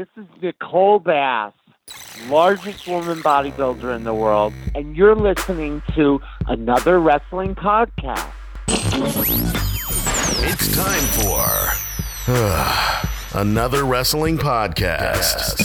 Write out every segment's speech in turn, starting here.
This is Nicole Bass, largest woman bodybuilder in the world, and you're listening to another wrestling podcast. It's time for uh, another wrestling podcast.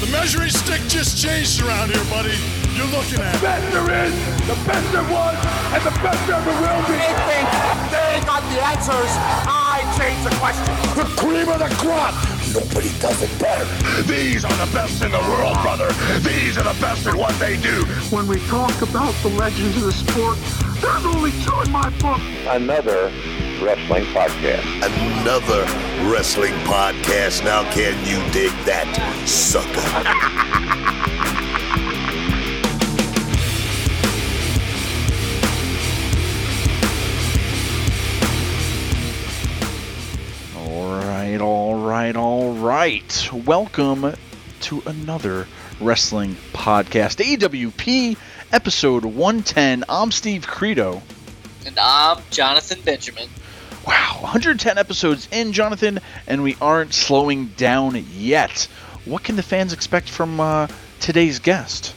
The measuring stick just changed around here, buddy. You're looking at The best there is, the best there was, and the best there ever will be. They think they got the answers. I change the question. The cream of the crop. Nobody does it better. These are the best in the world, brother. These are the best at what they do. When we talk about the legends of the sport, there's only two in my book. Another wrestling podcast. Another wrestling podcast. Now, can you dig that, sucker? right, all right, all right. Welcome to another wrestling podcast, AWP episode 110. I'm Steve Credo. And I'm Jonathan Benjamin. Wow, 110 episodes in, Jonathan, and we aren't slowing down yet. What can the fans expect from uh, today's guest?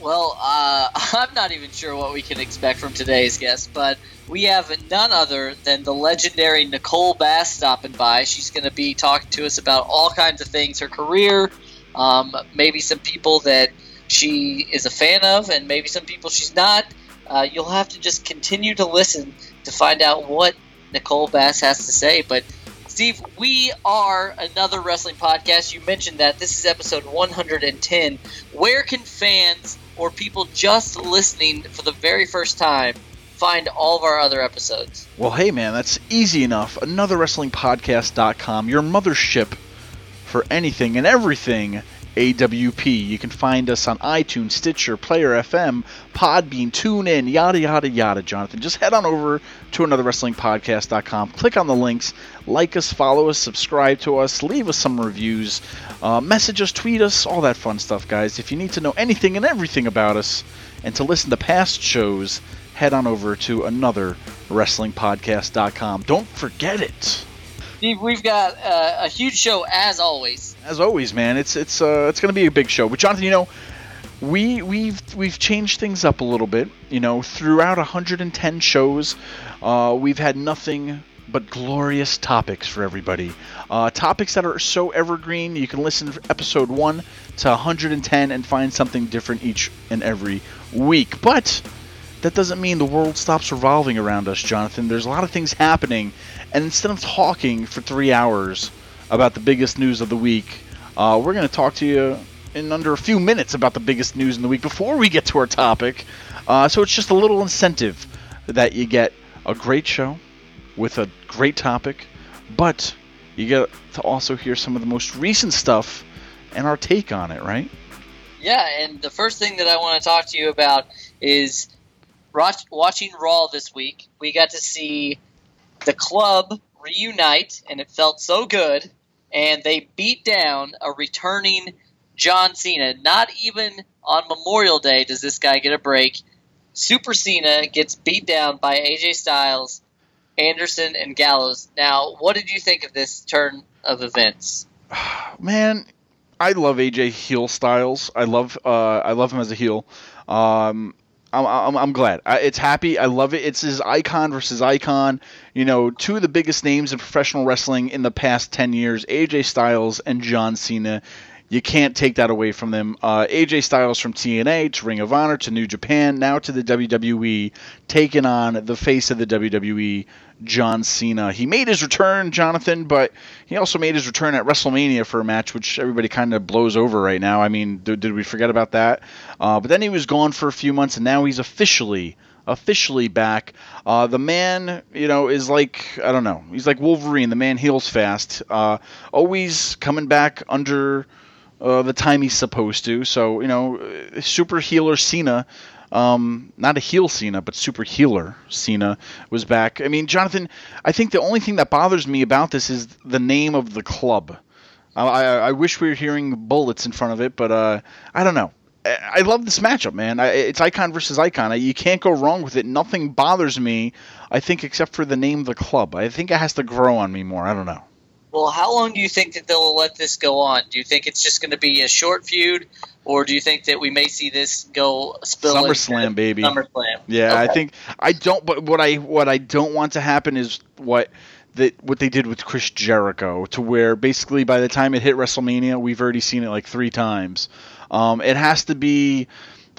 Well, uh, I'm not even sure what we can expect from today's guest, but we have none other than the legendary Nicole Bass stopping by. She's going to be talking to us about all kinds of things her career, um, maybe some people that she is a fan of, and maybe some people she's not. Uh, you'll have to just continue to listen to find out what Nicole Bass has to say. But, Steve, we are another wrestling podcast. You mentioned that. This is episode 110. Where can fans or people just listening for the very first time find all of our other episodes? Well, hey, man, that's easy enough. AnotherWrestlingPodcast.com, your mothership for anything and everything AWP. You can find us on iTunes, Stitcher, Player FM, Podbean, TuneIn, yada, yada, yada, Jonathan. Just head on over to anotherwrestlingpodcast.com, click on the links, like us, follow us, subscribe to us, leave us some reviews, uh, message us, tweet us, all that fun stuff, guys. If you need to know anything and everything about us and to listen to past shows, head on over to anotherwrestlingpodcast.com. Don't forget it. Steve, we've got uh, a huge show as always. As always, man, it's it's uh, it's going to be a big show. But Jonathan, you know, we we've we've changed things up a little bit. You know, throughout 110 shows, uh, we've had nothing but glorious topics for everybody. Uh, topics that are so evergreen, you can listen to episode 1 to 110 and find something different each and every week. But that doesn't mean the world stops revolving around us, Jonathan. There's a lot of things happening, and instead of talking for three hours about the biggest news of the week, uh, we're going to talk to you in under a few minutes about the biggest news in the week before we get to our topic. Uh, so it's just a little incentive that you get a great show with a great topic, but you get to also hear some of the most recent stuff and our take on it, right? Yeah, and the first thing that I want to talk to you about is watching Raw this week. We got to see the club reunite, and it felt so good. And they beat down a returning John Cena. Not even on Memorial Day does this guy get a break. Super Cena gets beat down by AJ Styles, Anderson, and Gallows. Now, what did you think of this turn of events? Man, I love AJ heel Styles. I love uh, I love him as a heel. Um, I'm, I'm, I'm glad. I, it's happy. I love it. It's his icon versus icon. You know, two of the biggest names in professional wrestling in the past 10 years AJ Styles and John Cena. You can't take that away from them. Uh, AJ Styles from TNA to Ring of Honor to New Japan, now to the WWE, taking on the face of the WWE, John Cena. He made his return, Jonathan, but he also made his return at WrestleMania for a match, which everybody kind of blows over right now. I mean, did, did we forget about that? Uh, but then he was gone for a few months, and now he's officially officially back. Uh, the man, you know, is like I don't know. He's like Wolverine. The man heals fast. Uh, always coming back under uh, the time he's supposed to. So you know, super healer Cena. Um, not a heel Cena, but super healer Cena was back. I mean, Jonathan, I think the only thing that bothers me about this is the name of the club. I, I, I wish we were hearing bullets in front of it, but uh, I don't know. I love this matchup, man. It's icon versus icon. You can't go wrong with it. Nothing bothers me, I think, except for the name of the club. I think it has to grow on me more. I don't know. Well, how long do you think that they'll let this go on? Do you think it's just going to be a short feud, or do you think that we may see this go spill SummerSlam, baby. SummerSlam. Yeah, I think I don't. But what I what I don't want to happen is what that what they did with Chris Jericho, to where basically by the time it hit WrestleMania, we've already seen it like three times. Um, it has to be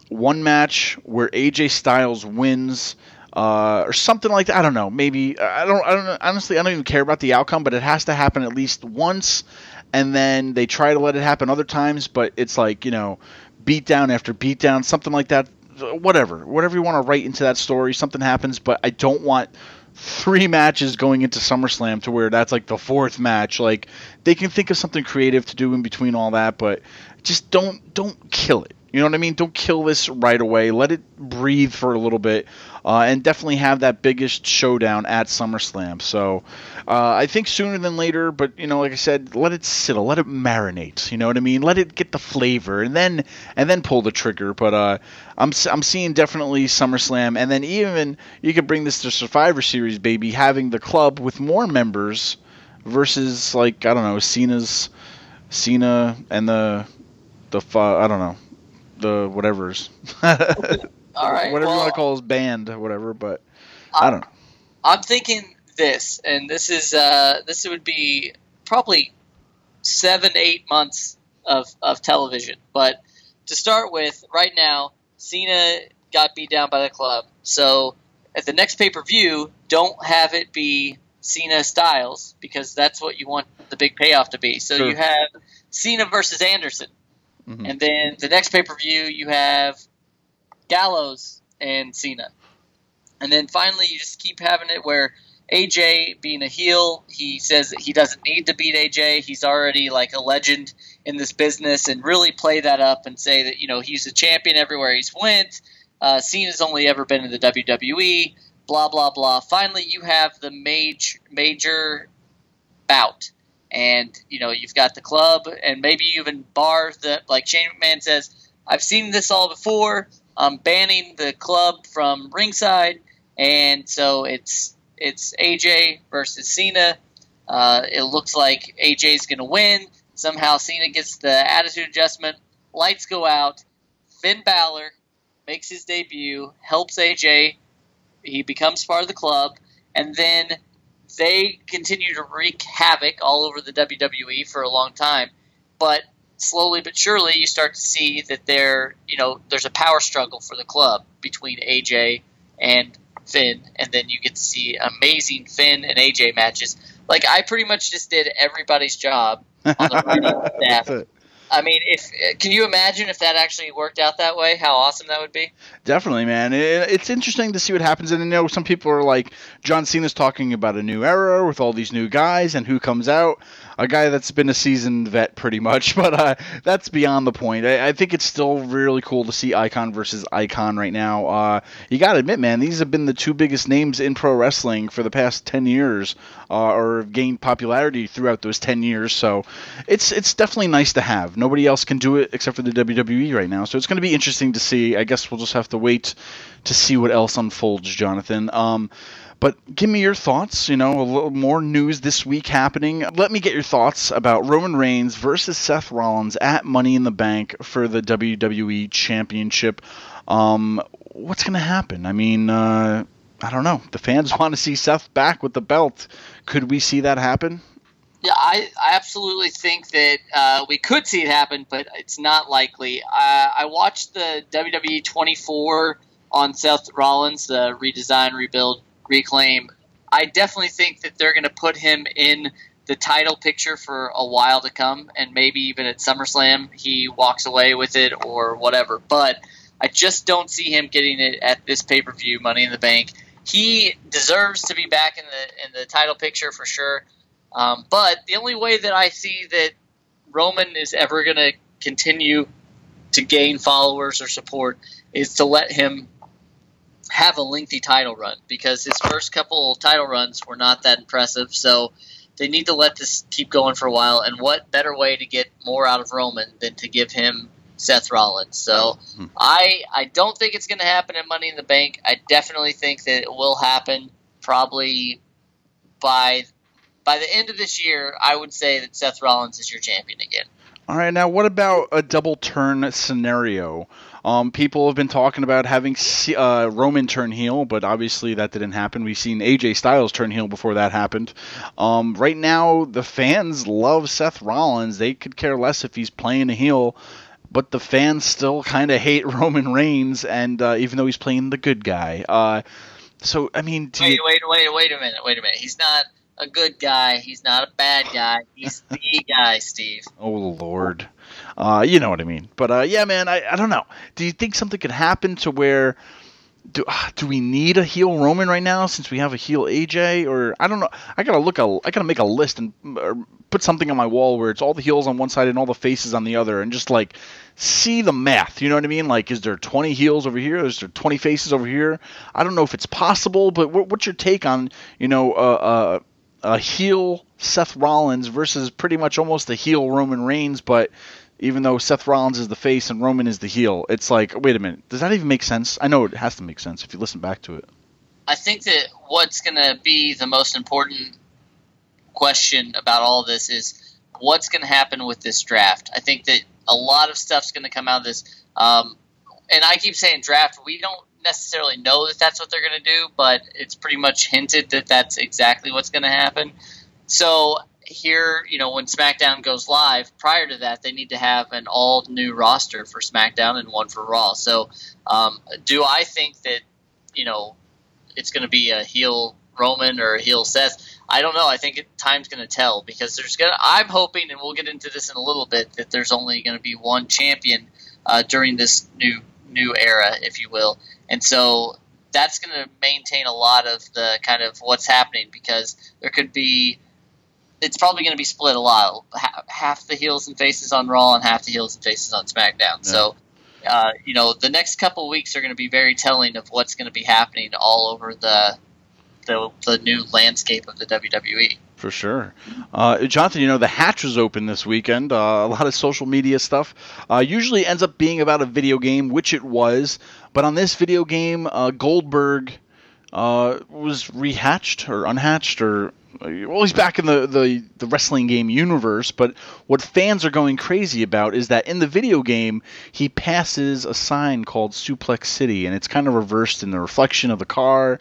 one match where AJ Styles wins. Uh, or something like that. I don't know. Maybe I don't. I don't. Honestly, I don't even care about the outcome, but it has to happen at least once, and then they try to let it happen other times. But it's like you know, beat down after beat down, something like that. Whatever, whatever you want to write into that story, something happens. But I don't want three matches going into SummerSlam to where that's like the fourth match. Like they can think of something creative to do in between all that, but just don't don't kill it. You know what I mean? Don't kill this right away. Let it breathe for a little bit, uh, and definitely have that biggest showdown at SummerSlam. So uh, I think sooner than later. But you know, like I said, let it settle, let it marinate. You know what I mean? Let it get the flavor, and then and then pull the trigger. But uh, I'm I'm seeing definitely SummerSlam, and then even you could bring this to Survivor Series, baby, having the club with more members versus like I don't know Cena's Cena and the the I don't know the whatever's All right. whatever you want to call his band or whatever, but I don't know. I'm thinking this, and this is uh, this would be probably seven, eight months of, of television. But to start with, right now, Cena got beat down by the club. So at the next pay per view, don't have it be Cena Styles because that's what you want the big payoff to be. So Sure. you have Cena versus Anderson, Mhm. and then the next pay per view you have Gallows and Cena. And then finally, you just keep having it where AJ, being a heel, he says that he doesn't need to beat AJ. He's already like a legend in this business, and really play that up and say that you know he's a champion everywhere he's went. Uh, Cena's only ever been in the WWE. Blah blah blah. Finally, you have the major major bout, and you know you've got the club, and maybe even bar the like Shane McMahon says. I've seen this all before. I'm banning the club from ringside, and so it's it's AJ versus Cena. Uh, it looks like AJ's to win. Somehow Cena gets the attitude adjustment. Lights go out. Finn Balor makes his debut, helps AJ. He becomes part of the club, and then they continue to wreak havoc all over the WWE for a long time. But slowly but surely, you start to see that there, you know, there's a power struggle for the club between AJ and Finn, and then you get to see amazing Finn and AJ matches. Like I pretty much just did everybody's job on the writing staff. I mean, if can you imagine if that actually worked out that way? How awesome that would be! Definitely, man. It, it's interesting to see what happens. And I know some people are like, John Cena's talking about a new era with all these new guys and who comes out. A guy that's been a seasoned vet, pretty much. But uh, that's beyond the point. I, I think it's still really cool to see Icon versus Icon right now. Uh, you got to admit, man, these have been the two biggest names in pro wrestling for the past 10 years, uh, or have gained popularity throughout those 10 years. So it's it's definitely nice to have. Nobody else can do it except for the WWE right now. So it's going to be interesting to see. I guess we'll just have to wait to see what else unfolds, Jonathan. Um, but give me your thoughts. You know, a little more news this week happening. Let me get your thoughts about Roman Reigns versus Seth Rollins at Money in the Bank for the WWE Championship. Um, what's going to happen? I mean, uh, I don't know. The fans want to see Seth back with the belt. Could we see that happen? Yeah, I, I absolutely think that uh, we could see it happen, but it's not likely. I, I watched the WWE 24 on Seth Rollins, the redesign, rebuild, reclaim. I definitely think that they're going to put him in the title picture for a while to come, and maybe even at SummerSlam he walks away with it or whatever. But I just don't see him getting it at this pay per view, Money in the Bank. He deserves to be back in the in the title picture for sure. Um, but the only way that I see that Roman is ever going to continue to gain followers or support is to let him have a lengthy title run because his first couple title runs were not that impressive. So they need to let this keep going for a while. And what better way to get more out of Roman than to give him Seth Rollins? So hmm. I I don't think it's going to happen at Money in the Bank. I definitely think that it will happen probably by by the end of this year, I would say that Seth Rollins is your champion again. All right, now what about a double turn scenario? Um, people have been talking about having uh, Roman turn heel, but obviously that didn't happen. We've seen AJ Styles turn heel before that happened. Um, right now, the fans love Seth Rollins. They could care less if he's playing a heel, but the fans still kind of hate Roman Reigns, and uh, even though he's playing the good guy. Uh, so, I mean, wait, you... wait, wait, wait a minute, wait a minute. He's not a good guy. He's not a bad guy. He's the guy, Steve. Oh Lord, uh, you know what I mean. But uh, yeah, man, I, I don't know. Do you think something could happen to where do uh, do we need a heel Roman right now since we have a heel AJ or I don't know. I gotta look a I gotta make a list and put something on my wall where it's all the heels on one side and all the faces on the other and just like see the math. You know what I mean? Like, is there 20 heels over here? Is there 20 faces over here? I don't know if it's possible, but what's your take on you know uh, uh, a heel Seth Rollins versus pretty much almost a heel Roman Reigns, but even though Seth Rollins is the face and Roman is the heel, it's like, wait a minute, does that even make sense? I know it has to make sense if you listen back to it. I think that what's going to be the most important question about all this is what's going to happen with this draft. I think that a lot of stuff's going to come out of this. Um, and I keep saying draft. We don't necessarily know that that's what they're going to do, but it's pretty much hinted that that's exactly what's going to happen. So here, you know, when SmackDown goes live, prior to that, they need to have an all new roster for SmackDown and one for Raw. So, um, do I think that, you know, it's going to be a heel Roman or a heel Seth? I don't know. I think time's going to tell because there's going to, I'm hoping, and we'll get into this in a little bit, that there's only going to be one champion uh, during this new new era, if you will. And so that's going to maintain a lot of the kind of what's happening because there could be it's probably going to be split a lot half the heels and faces on raw and half the heels and faces on smackdown yeah. so uh, you know the next couple weeks are going to be very telling of what's going to be happening all over the, the the new landscape of the WWE for sure. Uh, Jonathan, you know, the hatch was open this weekend. Uh, a lot of social media stuff. Uh, usually ends up being about a video game, which it was. But on this video game, uh, Goldberg uh, was rehatched or unhatched or well, he's back in the, the, the wrestling game universe, but what fans are going crazy about is that in the video game, he passes a sign called Suplex City, and it's kind of reversed in the reflection of the car.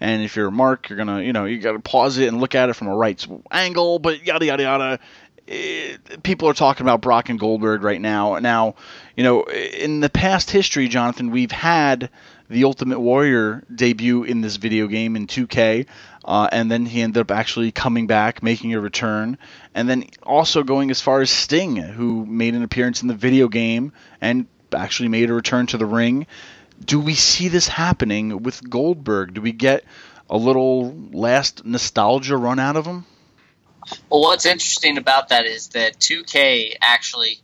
And if you're a Mark, you're gonna, you know, you gotta pause it and look at it from a right angle, but yada yada yada. It, people are talking about Brock and Goldberg right now. Now, you know, in the past history, Jonathan, we've had the Ultimate Warrior debut in this video game in 2K, uh, and then he ended up actually coming back, making a return, and then also going as far as Sting, who made an appearance in the video game and actually made a return to the ring. Do we see this happening with Goldberg? Do we get a little last nostalgia run out of him? Well, what's interesting about that is that 2K actually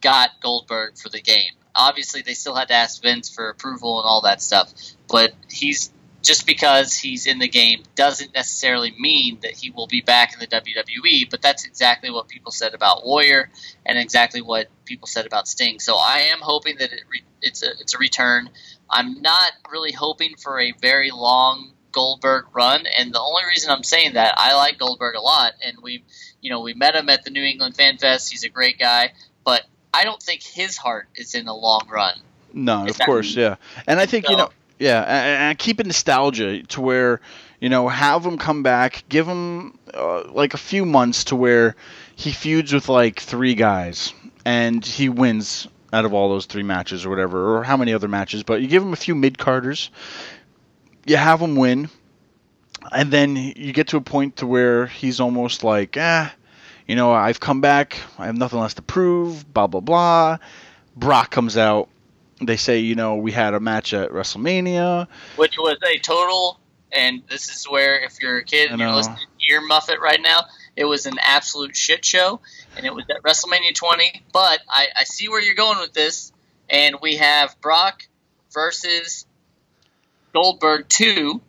got Goldberg for the game obviously they still had to ask Vince for approval and all that stuff. But he's just because he's in the game doesn't necessarily mean that he will be back in the WWE. But that's exactly what people said about Warrior and exactly what people said about Sting. So I am hoping that it re- it's a it's a return. I'm not really hoping for a very long Goldberg run, and the only reason I'm saying that I like Goldberg a lot, and we, you know, we met him at the New England Fan Fest. He's a great guy, but I don't think his heart is in a long run. No, of course, yeah. And I think so, you know, yeah, and, and keep nostalgia to where you know have him come back, give him uh, like a few months to where he feuds with like three guys and he wins out of all those three matches or whatever, or how many other matches. But you give him a few mid carders, you have him win, and then you get to a point to where he's almost like, ah. You know, I've come back. I have nothing less to prove. Blah blah blah. Brock comes out. They say, you know, we had a match at WrestleMania, which was a total. And this is where, if you're a kid and you're listening, ear muff it right now. It was an absolute shit show, and it was at WrestleMania 20. But I, I see where you're going with this, and we have Brock versus Goldberg 2,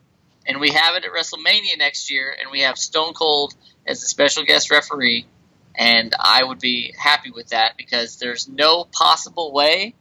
and we have it at WrestleMania next year, and we have Stone Cold as a special guest referee, and I would be happy with that because there's no possible way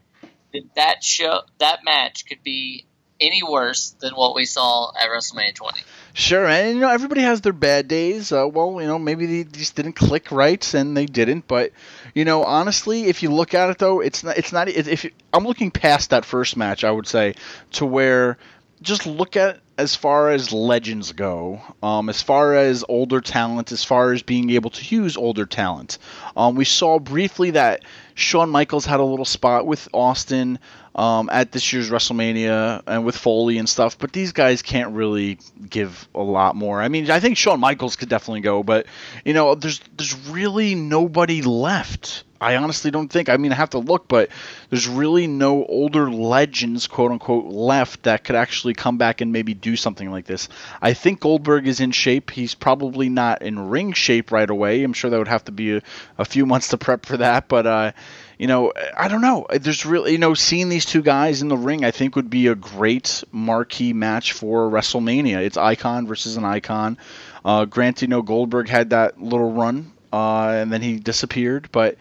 that show that match could be any worse than what we saw at WrestleMania 20. Sure, and you know everybody has their bad days. Uh, well, you know maybe they just didn't click right, and they didn't. But you know, honestly, if you look at it though, it's not. It's not. If you, I'm looking past that first match, I would say to where just look at as far as legends go, um, as far as older talent, as far as being able to use older talent. Um, we saw briefly that Shawn Michaels had a little spot with Austin um, at this year's WrestleMania and with Foley and stuff, but these guys can't really give a lot more. I mean, I think Shawn Michaels could definitely go, but you know, there's there's really nobody left. I honestly don't think. I mean, I have to look, but there's really no older legends, quote unquote, left that could actually come back and maybe do something like this. I think Goldberg is in shape. He's probably not in ring shape right away. I'm sure that would have to be a, a few months to prep for that, but uh, you know, I don't know. There's really, you know, seeing these two guys in the ring, I think would be a great marquee match for WrestleMania. It's icon versus an icon. Uh, granted, you know, Goldberg had that little run, uh, and then he disappeared, but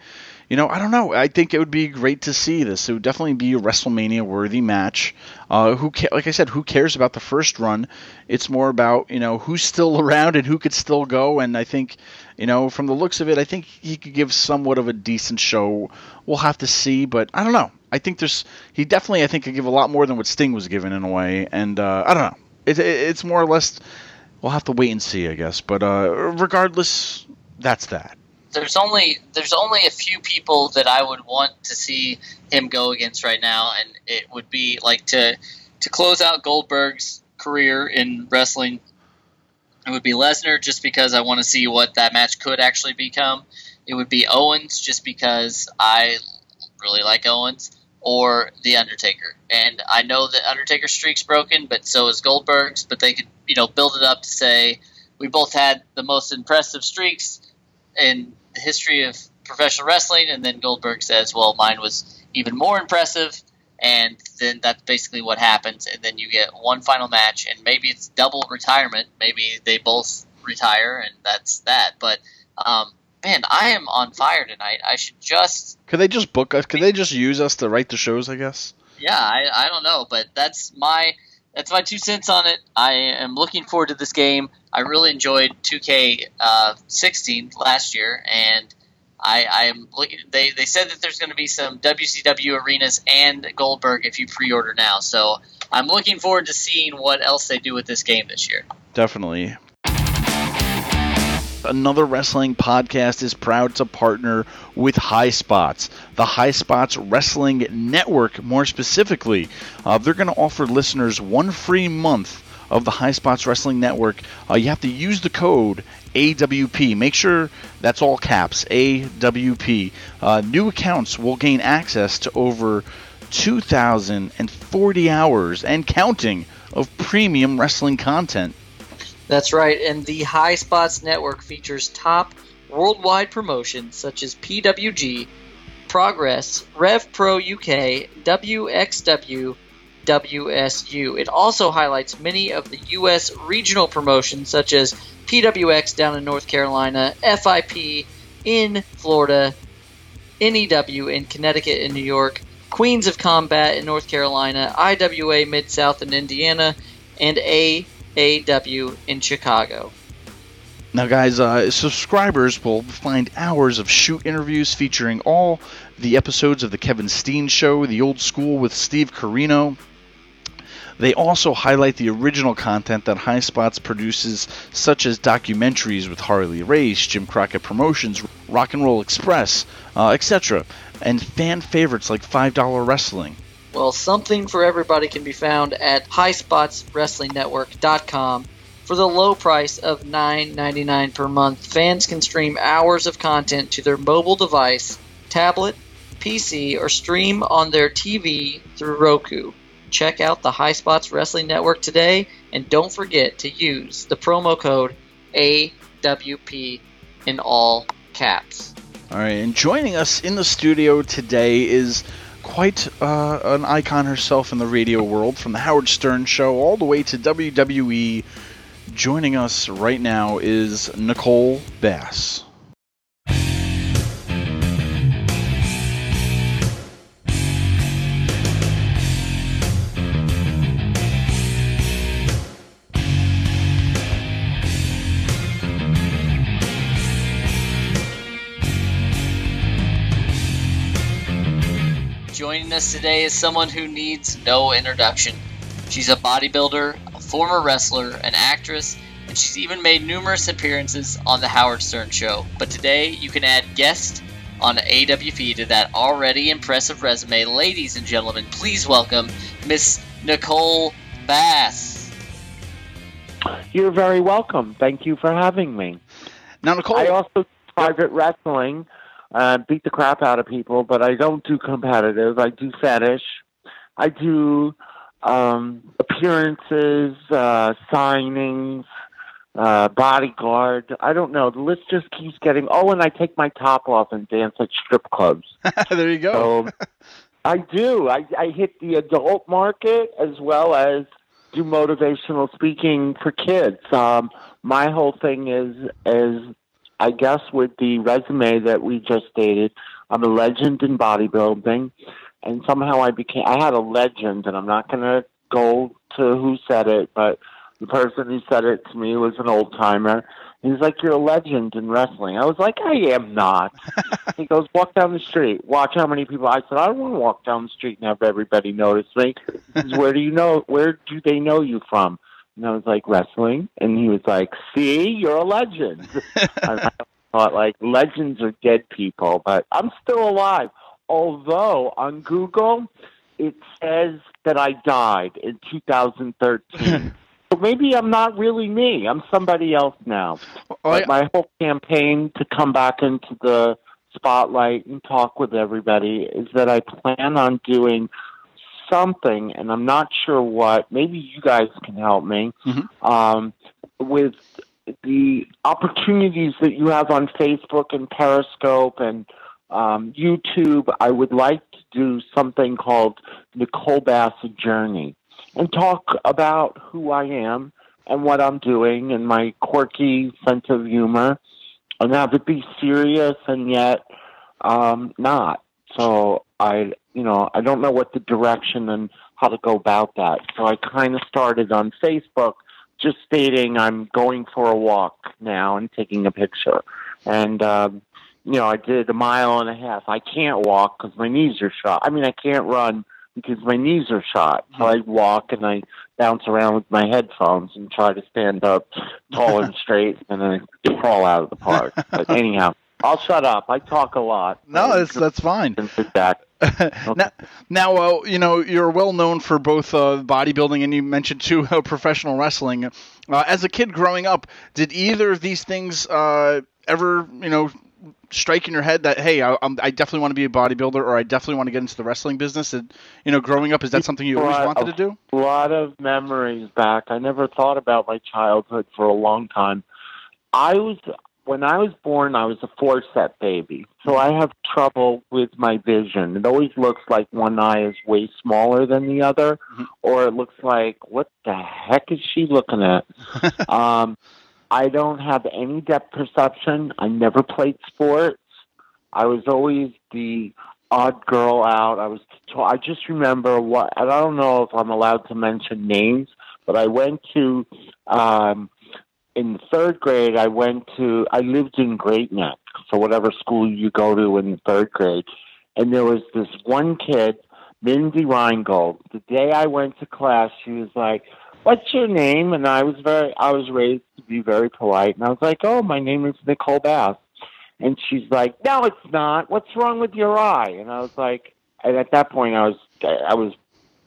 you know, I don't know. I think it would be great to see this. It would definitely be a WrestleMania worthy match. Uh, who, ca- like I said, who cares about the first run? It's more about you know who's still around and who could still go. And I think, you know, from the looks of it, I think he could give somewhat of a decent show. We'll have to see, but I don't know. I think there's he definitely I think could give a lot more than what Sting was given in a way. And uh, I don't know. It, it, it's more or less we'll have to wait and see, I guess. But uh, regardless, that's that there's only there's only a few people that I would want to see him go against right now, and it would be like to to close out Goldberg's career in wrestling. It would be Lesnar, just because I want to see what that match could actually become. It would be Owens, just because I really like Owens, or The Undertaker. And I know that Undertaker's streak's broken, but so is Goldberg's. But they could, you know, build it up to say we both had the most impressive streaks in the history of professional wrestling, and then Goldberg says, "Well, mine was even more impressive." And then that's basically what happens, and then you get one final match, and maybe it's double retirement. Maybe they both retire, and that's that. But um, man, I am on fire tonight. I should just. Could they just book us? Could they just use us to write the shows? I guess. Yeah, I, I don't know, but that's my that's my two cents on it. I am looking forward to this game. I really enjoyed 2K uh, 16 last year, and I, I am looking. They, they said that there's going to be some WCW arenas and Goldberg if you pre-order now. So I'm looking forward to seeing what else they do with this game this year. Definitely. Another Wrestling podcast is proud to partner with High Spots, the High Spots Wrestling Network, more specifically. Uh, they're going to offer listeners one free month of the High Spots Wrestling Network. Uh, you have to use the code AWP. Make sure that's all caps AWP. Uh, new accounts will gain access to over 2,040 hours and counting of premium wrestling content. That's right, and the High Spots Network features top worldwide promotions such as PWG, Progress, Rev Pro UK, WXW, WSU. It also highlights many of the U.S. regional promotions such as PWX down in North Carolina, FIP in Florida, NEW in Connecticut and New York, Queens of Combat in North Carolina, IWA Mid South in Indiana, and AAW in Chicago. Now, guys, uh, subscribers will find hours of shoot interviews featuring all the episodes of The Kevin Steen Show, The Old School with Steve Corino. They also highlight the original content that High Spots produces, such as documentaries with Harley Race, Jim Crockett Promotions, Rock and Roll Express, uh, etc., and fan favorites like $5 Wrestling. Well, something for everybody can be found at highspotswrestlingnetwork.com. For the low price of $9.99 per month, fans can stream hours of content to their mobile device, tablet, PC, or stream on their TV through Roku. Check out the High Spots Wrestling Network today, and don't forget to use the promo code AWP in all caps. All right, and joining us in the studio today is quite uh, an icon herself in the radio world, from the Howard Stern Show all the way to WWE. Joining us right now is Nicole Bass. Joining us today is someone who needs no introduction. She's a bodybuilder, a former wrestler, an actress, and she's even made numerous appearances on The Howard Stern Show. But today, you can add guest on AWP to that already impressive resume. Ladies and gentlemen, please welcome Miss Nicole Bass. You're very welcome. Thank you for having me. Now, Nicole. I also private wrestling, uh, beat the crap out of people, but I don't do competitive. I do fetish. I do um, appearances, uh, signings, uh, bodyguard. I don't know. The list just keeps getting. Oh, and I take my top off and dance at strip clubs. there you go. So I do. I, I hit the adult market as well as do motivational speaking for kids. Um, my whole thing is is I guess with the resume that we just stated, I'm a legend in bodybuilding, and somehow I became. I had a legend, and I'm not going to go to who said it, but the person who said it to me was an old timer. He's like, "You're a legend in wrestling." I was like, "I am not." he goes, "Walk down the street. Watch how many people." I said, "I don't want to walk down the street and have everybody notice me." Says, "Where do you know? Where do they know you from?" And I was like, "Wrestling." And he was like, "See, you're a legend." I thought like legends are dead people, but I'm still alive. Although on Google, it says that I died in 2013. so maybe I'm not really me. I'm somebody else now. But my whole campaign to come back into the spotlight and talk with everybody is that I plan on doing something, and I'm not sure what. Maybe you guys can help me um, with the opportunities that you have on Facebook and Periscope and um, YouTube. I would like to do something called Nicole Bassett Journey and talk about who I am and what I'm doing and my quirky sense of humor and have it be serious and yet um, not. So I, you know, I don't know what the direction and how to go about that. So I kind of started on Facebook just stating I'm going for a walk now and taking a picture. And, um, you know, I did a mile and a half. I can't walk because my knees are shot. I mean, I can't run because my knees are shot. So I walk and I bounce around with my headphones and try to stand up tall and straight and then I crawl out of the park. But anyhow, I'll shut up. I talk a lot. No, that's that's fine. Back. now, now uh, you know you're well known for both uh, bodybuilding and you mentioned too uh, professional wrestling. Uh, as a kid growing up, did either of these things uh, ever, you know, strike in your head that hey, I, I definitely want to be a bodybuilder or I definitely want to get into the wrestling business? And, you know, growing up, is that something you always wanted to do? A lot of memories back. I never thought about my childhood for a long time. I was when I was born, I was a forceps baby, so I have trouble with my vision. It always looks like one eye is way smaller than the other, Mm-hmm. or it looks like what the heck is she looking at? um, I don't have any depth perception. I never played sports. I was always the odd girl out. I was. I just remember what. I don't know if I'm allowed to mention names, but I went to. Um, in third grade, I went to. I lived in Great Neck, so whatever school you go to in third grade, and there was this one kid, Mindy Reingold. The day I went to class, she was like, "What's your name?" And I was very. I was raised to be very polite, and I was like, "Oh, my name is Nicole Bass." And she's like, "No, it's not. What's wrong with your eye?" And I was like, and at that point, I was I was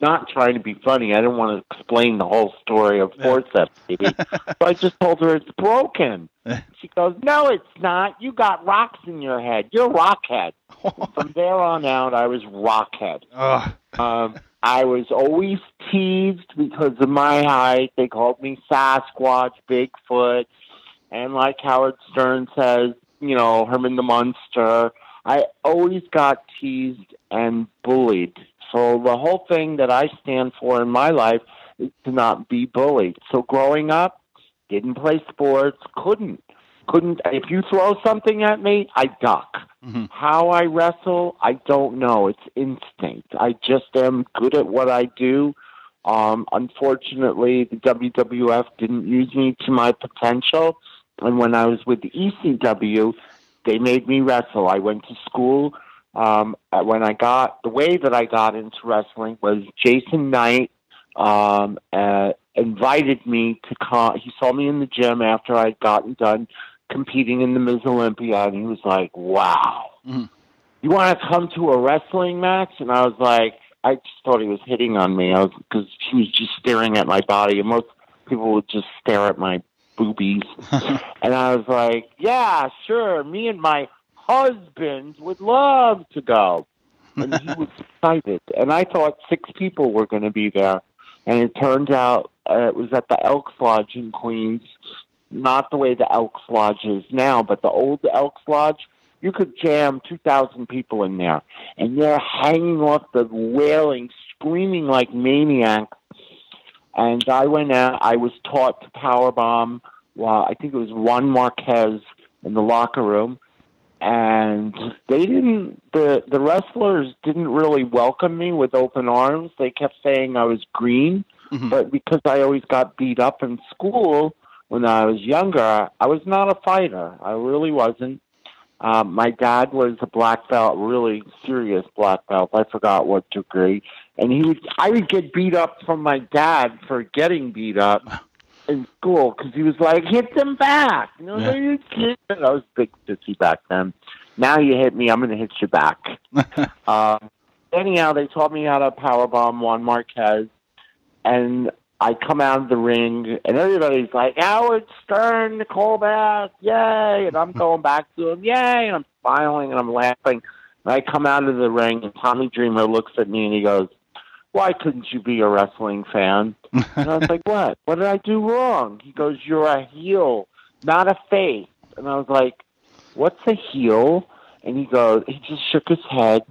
not trying to be funny. I didn't want to explain the whole story of forceps, baby. so I just told her it's broken. She goes, "No, it's not. You got rocks in your head. You're rockhead." From there on out, I was rockhead. Um, I was always teased because of my height. They called me Sasquatch, Bigfoot, and like Howard Stern says, you know, Herman the Monster. I always got teased and bullied. So the whole thing that I stand for in my life is to not be bullied. So growing up, didn't play sports, couldn't. Couldn't if you throw something at me, I duck. How I wrestle, I don't know. It's instinct. I just am good at what I do. Um, unfortunately, the WWF didn't use me to my potential. And when I was with the ECW, they made me wrestle. I went to school um, uh, when I got the way that I got into wrestling was Jason Knight um, uh, invited me to come. He saw me in the gym after I'd gotten done competing in the Miss Olympia, and he was like, "Wow, Mhm. you want to come to a wrestling match?" And I was like, I just thought he was hitting on me. I was because he was just staring at my body, and most people would just stare at my boobies. and I was like, "Yeah, sure. Me and my husband would love to go." And he was excited, and I thought six people were going to be there, and it turned out uh, it was at the Elks Lodge in Queens. Not the way the Elks Lodge is now, but the old Elks Lodge. You could jam two thousand people in there, and they're hanging off the railing, screaming like maniacs. And I went out. I was taught to power bomb. Well, I think it was Juan Marquez in the locker room, and they didn't. the The wrestlers didn't really welcome me with open arms. They kept saying I was green, Mhm. but because I always got beat up in school when I was younger, I was not a fighter. I really wasn't. Um, my dad was a black belt, really serious black belt. I forgot what degree, and he would. I would get beat up from my dad for getting beat up in school because he was like, "Hit them back." You know, Yeah. you kid. I was big sissy back then. Now you hit me, I'm going to hit you back. um, anyhow, they taught me how to powerbomb Juan Marquez, and I come out of the ring, and everybody's like, Howard Stern, Nicole Bass, yay! And I'm going back to him, yay! And I'm smiling and I'm laughing. And I come out of the ring, and Tommy Dreamer looks at me and he goes, Why couldn't you be a wrestling fan? And I was like, What? What did I do wrong? He goes, You're a heel, not a face. And I was like, What's a heel? And he goes, he just shook his head,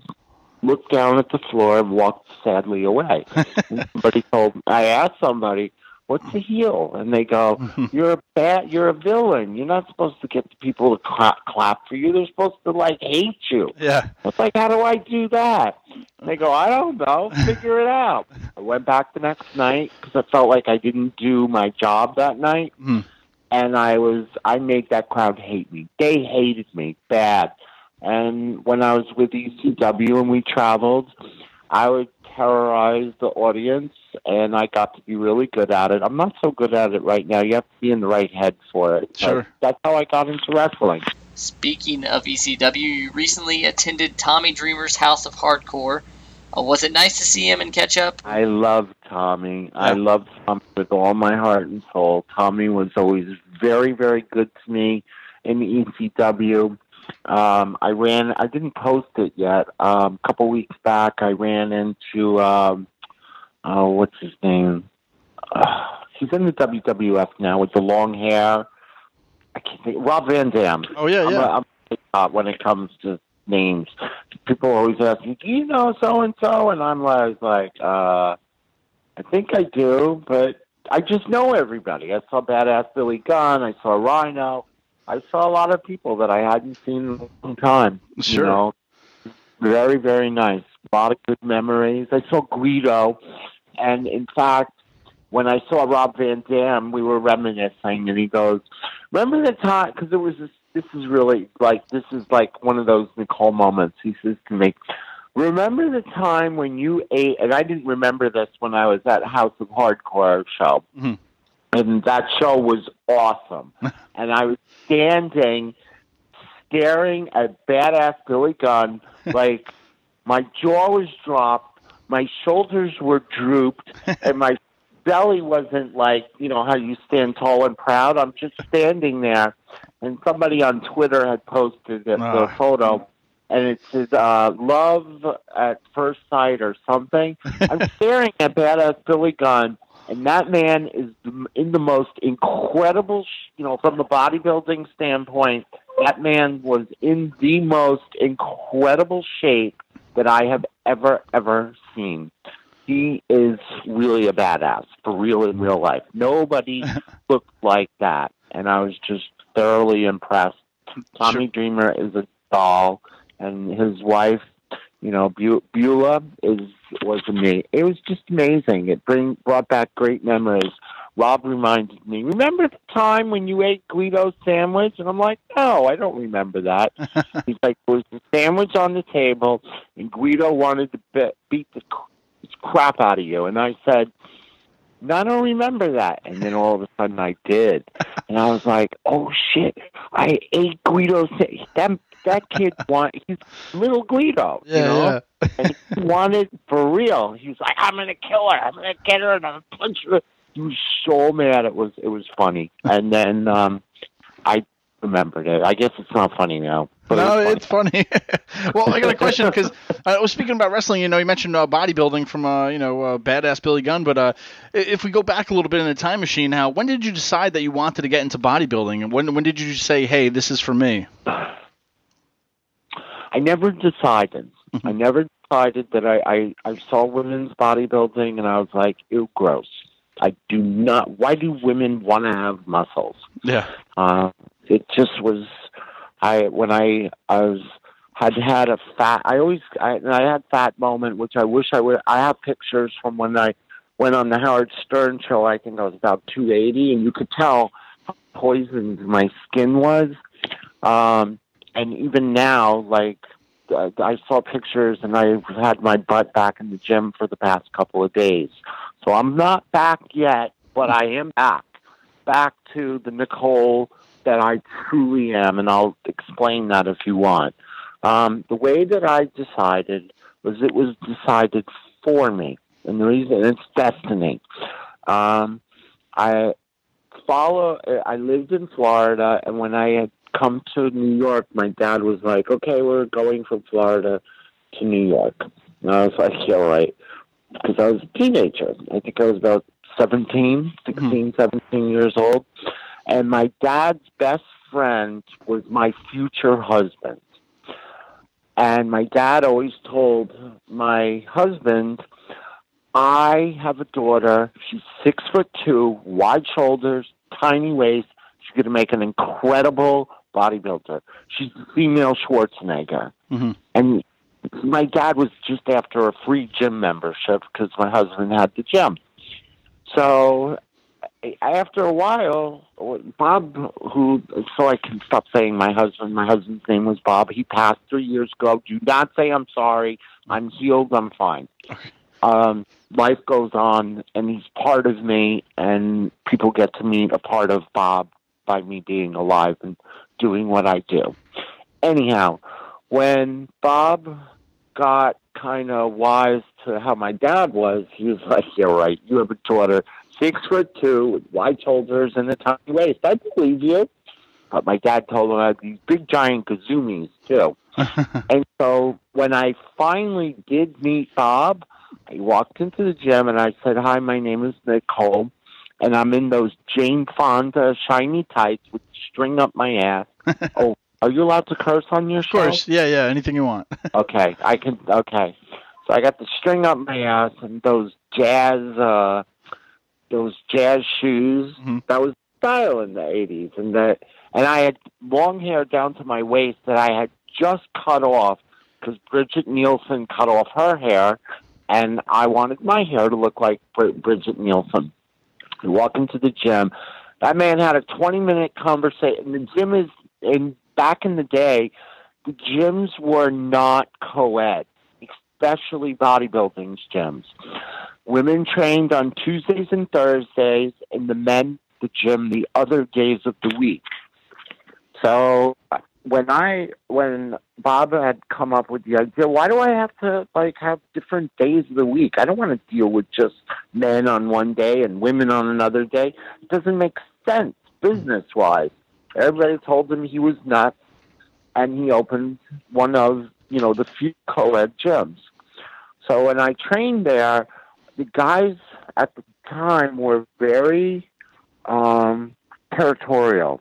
looked down at the floor, and walked sadly away. but he told, I asked somebody, "What's a heel?" And they go, "You're a bat, you're a villain. You're not supposed to get the people to clap, clap for you. They're supposed to like hate you." Yeah. It's like, how do I do that? And they go, I don't know. Figure it out. I went back the next night because I felt like I didn't do my job that night, Hmm. and I was I made that crowd hate me. They hated me bad. And when I was with ECW and we traveled, I would terrorize the audience, and I got to be really good at it. I'm not so good at it right now. You have to be in the right head for it. But Sure. that's how I got into wrestling. Speaking of ECW, you recently attended Tommy Dreamer's House of Hardcore. Uh, was it nice to see him and catch up? I love Tommy. I love Tommy with all my heart and soul. Tommy was always very, very good to me in ECW. Um, I ran. I didn't post it yet. Um, a couple weeks back, I ran into um, oh, what's his name? Uh, he's in the WWF now with the long hair. I can't think. Rob Van Dam. Oh yeah, yeah. I'm, a, I'm a when it comes to names. People always ask me, "Do you know so and so?" And I'm always like, uh, "I think I do, but I just know everybody." I saw Badass Billy Gunn. I saw Rhino. I saw a lot of people that I hadn't seen in a long time. Sure. You know, very very nice. A lot of good memories. I saw Guido, and in fact. When I saw Rob Van Dam, we were reminiscing, and he goes, "Remember the time?" Because it was this. This is really like this is like one of those Nicole moments. He says to me, "Remember the time when you ate?" And I didn't remember this when I was at House of Hardcore show, Mhm. And that show was awesome. and I was standing, staring at badass Billy Gunn, like my jaw was dropped, my shoulders were drooped, and my belly wasn't like you know how you stand tall and proud. I'm just standing there, and somebody on Twitter had posted the, the Ah. photo, and it says uh, "Love at First Sight" or something. I'm staring at badass Billy Gunn, and that man is in the most incredible, sh- you know, from the bodybuilding standpoint. That man was in the most incredible shape that I have ever ever seen he is really a badass for real in real life. Nobody looked like that, and I was just thoroughly impressed. Tommy Dreamer is a doll, and his wife, you know, Beulah is was amazing. It was just amazing. It bring brought back great memories. Rob reminded me, remember the time when you ate Guido's sandwich? And I'm like, no, I don't remember that. He's like, there was a sandwich on the table, and Guido wanted to be- beat the crap out of you. And I said, no, I don't remember that. And then all of a sudden I did. And I was like, oh, shit, I ate Guido's That, that kid want he's little Guido, you know? and he wanted for real. He was like, "I'm gonna kill her. I'm gonna get her, and I'm gonna punch her." He was so mad. It was it was funny. And then um I remembered it. I guess it's not funny now. But no, it it's funny. well, I got a question because I was speaking about wrestling. You know, you mentioned uh, bodybuilding from uh, you know uh, badass Billy Gunn, but uh, if we go back a little bit in the time machine, how when did you decide that you wanted to get into bodybuilding, and when when did you say, "Hey, this is for me"? I never decided. I never decided that I, I I saw women's bodybuilding and I was like, ew, gross. I do not. Why do women want to have muscles? Yeah. Uh, it just was. I when I I was had had a fat. I always I, I had fat moment, which I wish I would. I have pictures from when I went on the Howard Stern show. I think I was about two eighty, and you could tell how poisoned my skin was. Um, and even now, like uh, I saw pictures, and I've had my butt back in the gym for the past couple of days. So I'm not back yet, but I am back. Back to the Nicole that I truly am, and I'll explain that if you want. Um, the way that I decided was it was decided for me, and the reason it's destiny. Um, I follow. I lived in Florida, and when I had come to New York, my dad was like, "Okay, we're going from Florida to New York." And I was like, "Yeah, right," because I was a teenager. I think I was about 17, hmm. 16, 17 years old, and my dad's best friend was my future husband. And my dad always told my husband, I have a daughter. She's six foot two, wide shoulders, tiny waist. Going to make an incredible bodybuilder. She's female Schwarzenegger. Mm-hmm. And my dad was just after a free gym membership because my husband had the gym. So after a while, Bob, who, so I can stop saying my husband, my husband's name was Bob. He passed three years ago. Do not say I'm sorry. I'm healed. I'm fine. Um, life goes on, and he's part of me, and people get to meet a part of Bob by me being alive and doing what I do. Anyhow, when Bob got kind of wise to how my dad was, he was like, "You're right. You have a daughter, six foot two, with wide shoulders and a tiny waist. I believe you." But my dad told him I had these big giant kazumis too. and so when I finally did meet Bob, I walked into the gym and I said, "Hi, my name is Nicole." And I'm in those Jane Fonda shiny tights with string up my ass. oh, are you allowed to curse on your show? Of course, yeah, yeah, anything you want. okay, I can. Okay, so I got the string up my ass and those jazz, uh, those jazz shoes. That was style in the '80s, and that, and I had long hair down to my waist that I had just cut off because Brigitte Nielsen cut off her hair, and I wanted my hair to look like Brigitte Nielsen. I walk into the gym. That man had a 20 minute conversation. The gym is in back in the day, the gyms were not co ed, especially bodybuilding gyms. Women trained on Tuesdays and Thursdays, and the men the gym the other days of the week. So when I when Bob had come up with the idea, why do I have to like have different days of the week? I don't want to deal with just men on one day and women on another day. It doesn't make sense business wise. Everybody told him he was nuts, and he opened one of you know the few co-ed gyms. So when I trained there, the guys at the time were very um, territorial.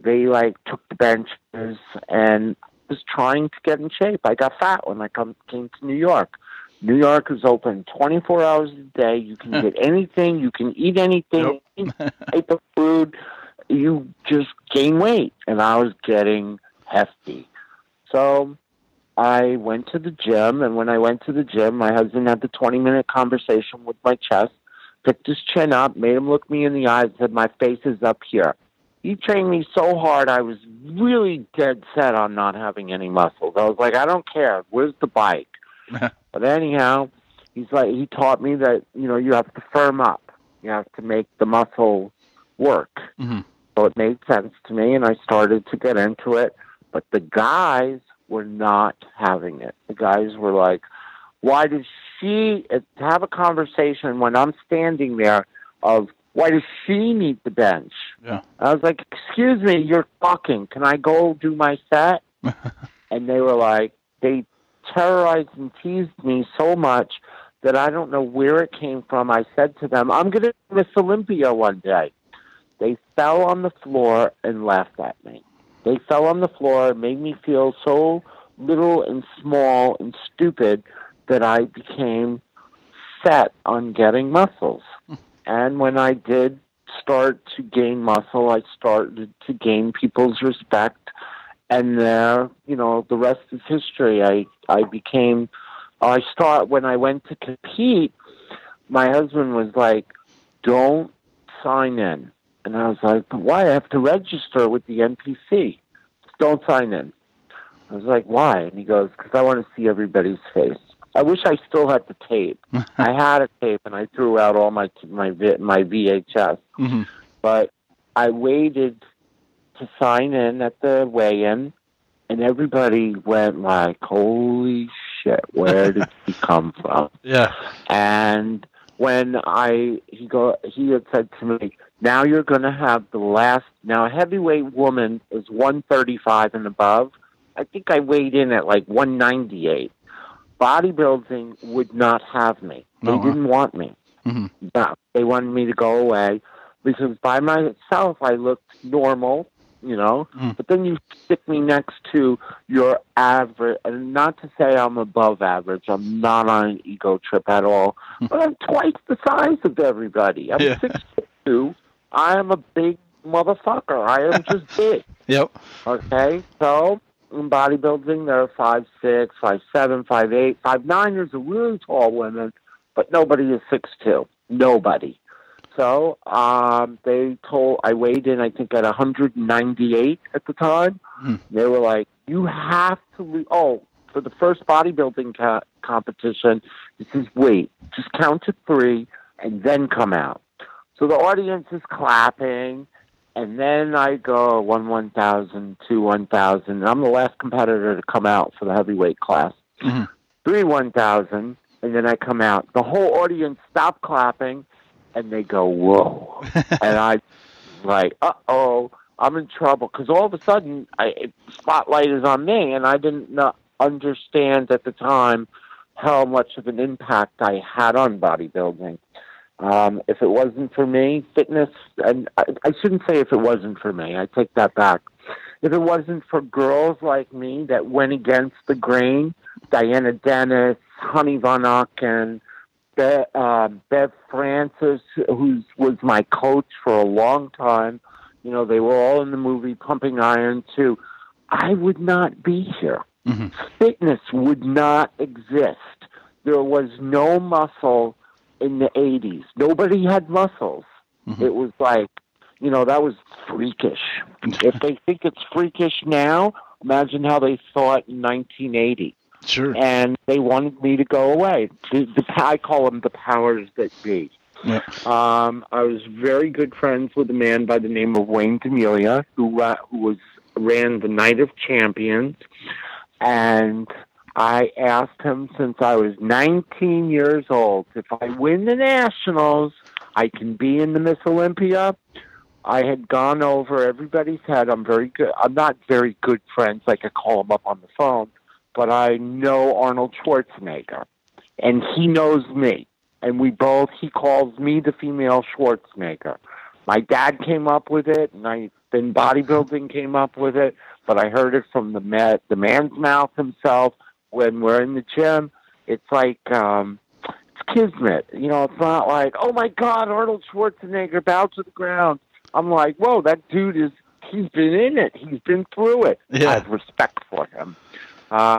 They like took the benches and was trying to get in shape. I got fat when I come came to New York. New York is open 24 hours a day. You can get anything. You can eat anything. Any type of food. You just gain weight, and I was getting hefty. So I went to the gym, and when I went to the gym, my husband had the 20 minute conversation with my chest. picked his chin up, made him look me in the eyes, and said, My face is up here. He trained me so hard, I was really dead set on not having any muscles. I was like, I don't care. Where's the bike? but anyhow, he's like, he taught me that, you know, you have to firm up. You have to make the muscle work. Mhm. So it made sense to me, and I started to get into it. But the guys were not having it. The guys were like, why does she uh, have a conversation when I'm standing there of why does she need the bench? Yeah. I was like, excuse me, you're fucking. Can I go do my set? and they were like, they terrorized and teased me so much that I don't know where it came from. I said to them, I'm going to Miss Olympia one day. They fell on the floor and laughed at me. They fell on the floor and made me feel so little and small and stupid that I became set on getting muscles. and when I did start to gain muscle, I started to gain people's respect. And there, you know, the rest is history. I I became. I start when I went to compete. My husband was like, "Don't sign in," and I was like, why? I have to register with the NPC. Don't sign in." I was like, "Why?" And he goes, "Because I want to see everybody's face." I wish I still had the tape. I had a tape, and I threw out all my my my VHS. Mhm. But I waited to sign in at the weigh-in, and everybody went like, "Holy shit! Where did he come from?" Yeah. And when I he go he had said to me, "Now you're going to have the last." Now a heavyweight woman is 135 and above. I think I weighed in at like 198. Bodybuilding would not have me. They Uh-huh. didn't want me. Mhm. No, they wanted me to go away because by myself I looked normal, you know. Mm. But then you stick me next to your average, and not to say I'm above average. I'm not on an ego trip at all. but I'm twice the size of everybody. I'm Yeah. six foot two. I am a big motherfucker. I am just big. Yep. Okay, so in bodybuilding, there are five six, five seven, five eight, five nine. There's a really tall women, but nobody is six two. Nobody. So um, they told I weighed in, I think, at 198 at the time. Hmm. They were like, "You have to." Re- oh, for the first bodybuilding co- competition, this is wait, just count to three and then come out. So the audience is clapping. And then I go one one thousand, two one thousand. I'm the last competitor to come out for the heavyweight class. Mhm. Three one thousand, and then I come out. The whole audience stop clapping, and they go whoa, and I like uh oh, I'm in trouble because all of a sudden I spotlight is on me, and I didn't know, understand at the time how much of an impact I had on bodybuilding. Um, if it wasn't for me, fitness, and I, I shouldn't say if it wasn't for me, I take that back. If it wasn't for girls like me that went against the grain, Diana Dennis, Honey Von Ucken, Be, uh, Bev Francis, who was my coach for a long time, you know, they were all in the movie Pumping Iron too. I would not be here. Mhm. Fitness would not exist. There was no muscle in the 80s. Nobody had muscles. It was like, you know, that was freakish. if they think it's freakish now, imagine how they thought in 1980. Sure. And they wanted me to go away. The, the, I call them the powers that be. Yeah. Um, I was very good friends with a man by the name of Wayne DeMilia, who uh, who was ran the Night of Champions, and I asked him since I was 19 years old if I win the nationals, I can be in the Miss Olympia. I had gone over everybody's head. I'm very good. I'm not very good friends. I could call him up on the phone, but I know Arnold Schwarzenegger, and he knows me and we both he calls me the female Schwarzenegger. My dad came up with it, and I then bodybuilding came up with it. But I heard it from the man, the man's mouth himself when we're in the gym. It's like um, it's kismet, you know. It's not like oh my God, Arnold Schwarzenegger bow to the ground. I'm like, whoa, that dude is he's been in it. He's been through it. Yeah. I have respect for him. Uh,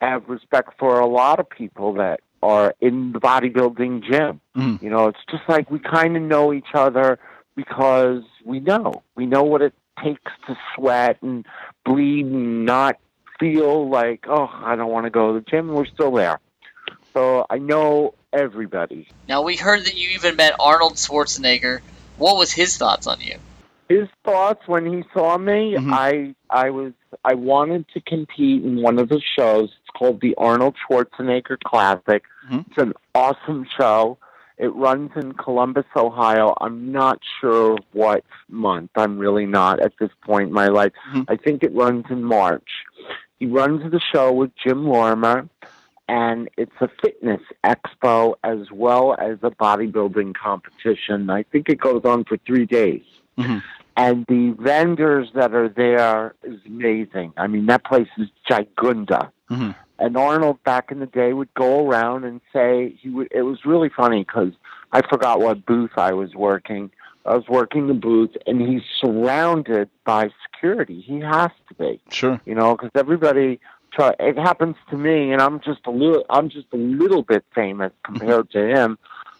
I have respect for a lot of people that are in the bodybuilding gym. Mhm. You know, it's just like we kind of know each other because we know. We know what it takes to sweat and bleed and not feel like, oh, I don't want to go to the gym. We're still there. So I know everybody. Now we heard that you even met Arnold Schwarzenegger. What was his thoughts on you? his thoughts when he saw me Mhm. i i was i wanted to compete in one of the shows it's called the arnold schwarzenegger classic Mhm. it's an awesome show it runs in columbus ohio i'm not sure what month i'm really not at this point in my life Mhm. i think it runs in march he runs the show with jim lorimer and it's a fitness expo as well as a bodybuilding competition i think it goes on for three days Mhm. and the vendors that are there is amazing. I mean, that place is gigunda. Mhm. And Arnold back in the day would go around and say he would. It was really funny because I forgot what booth I was working. I was working the booth, and he's surrounded by security. He has to be, Sure. you know, because everybody. Try, it happens to me, and I'm just a little. I'm just a little bit famous compared to him.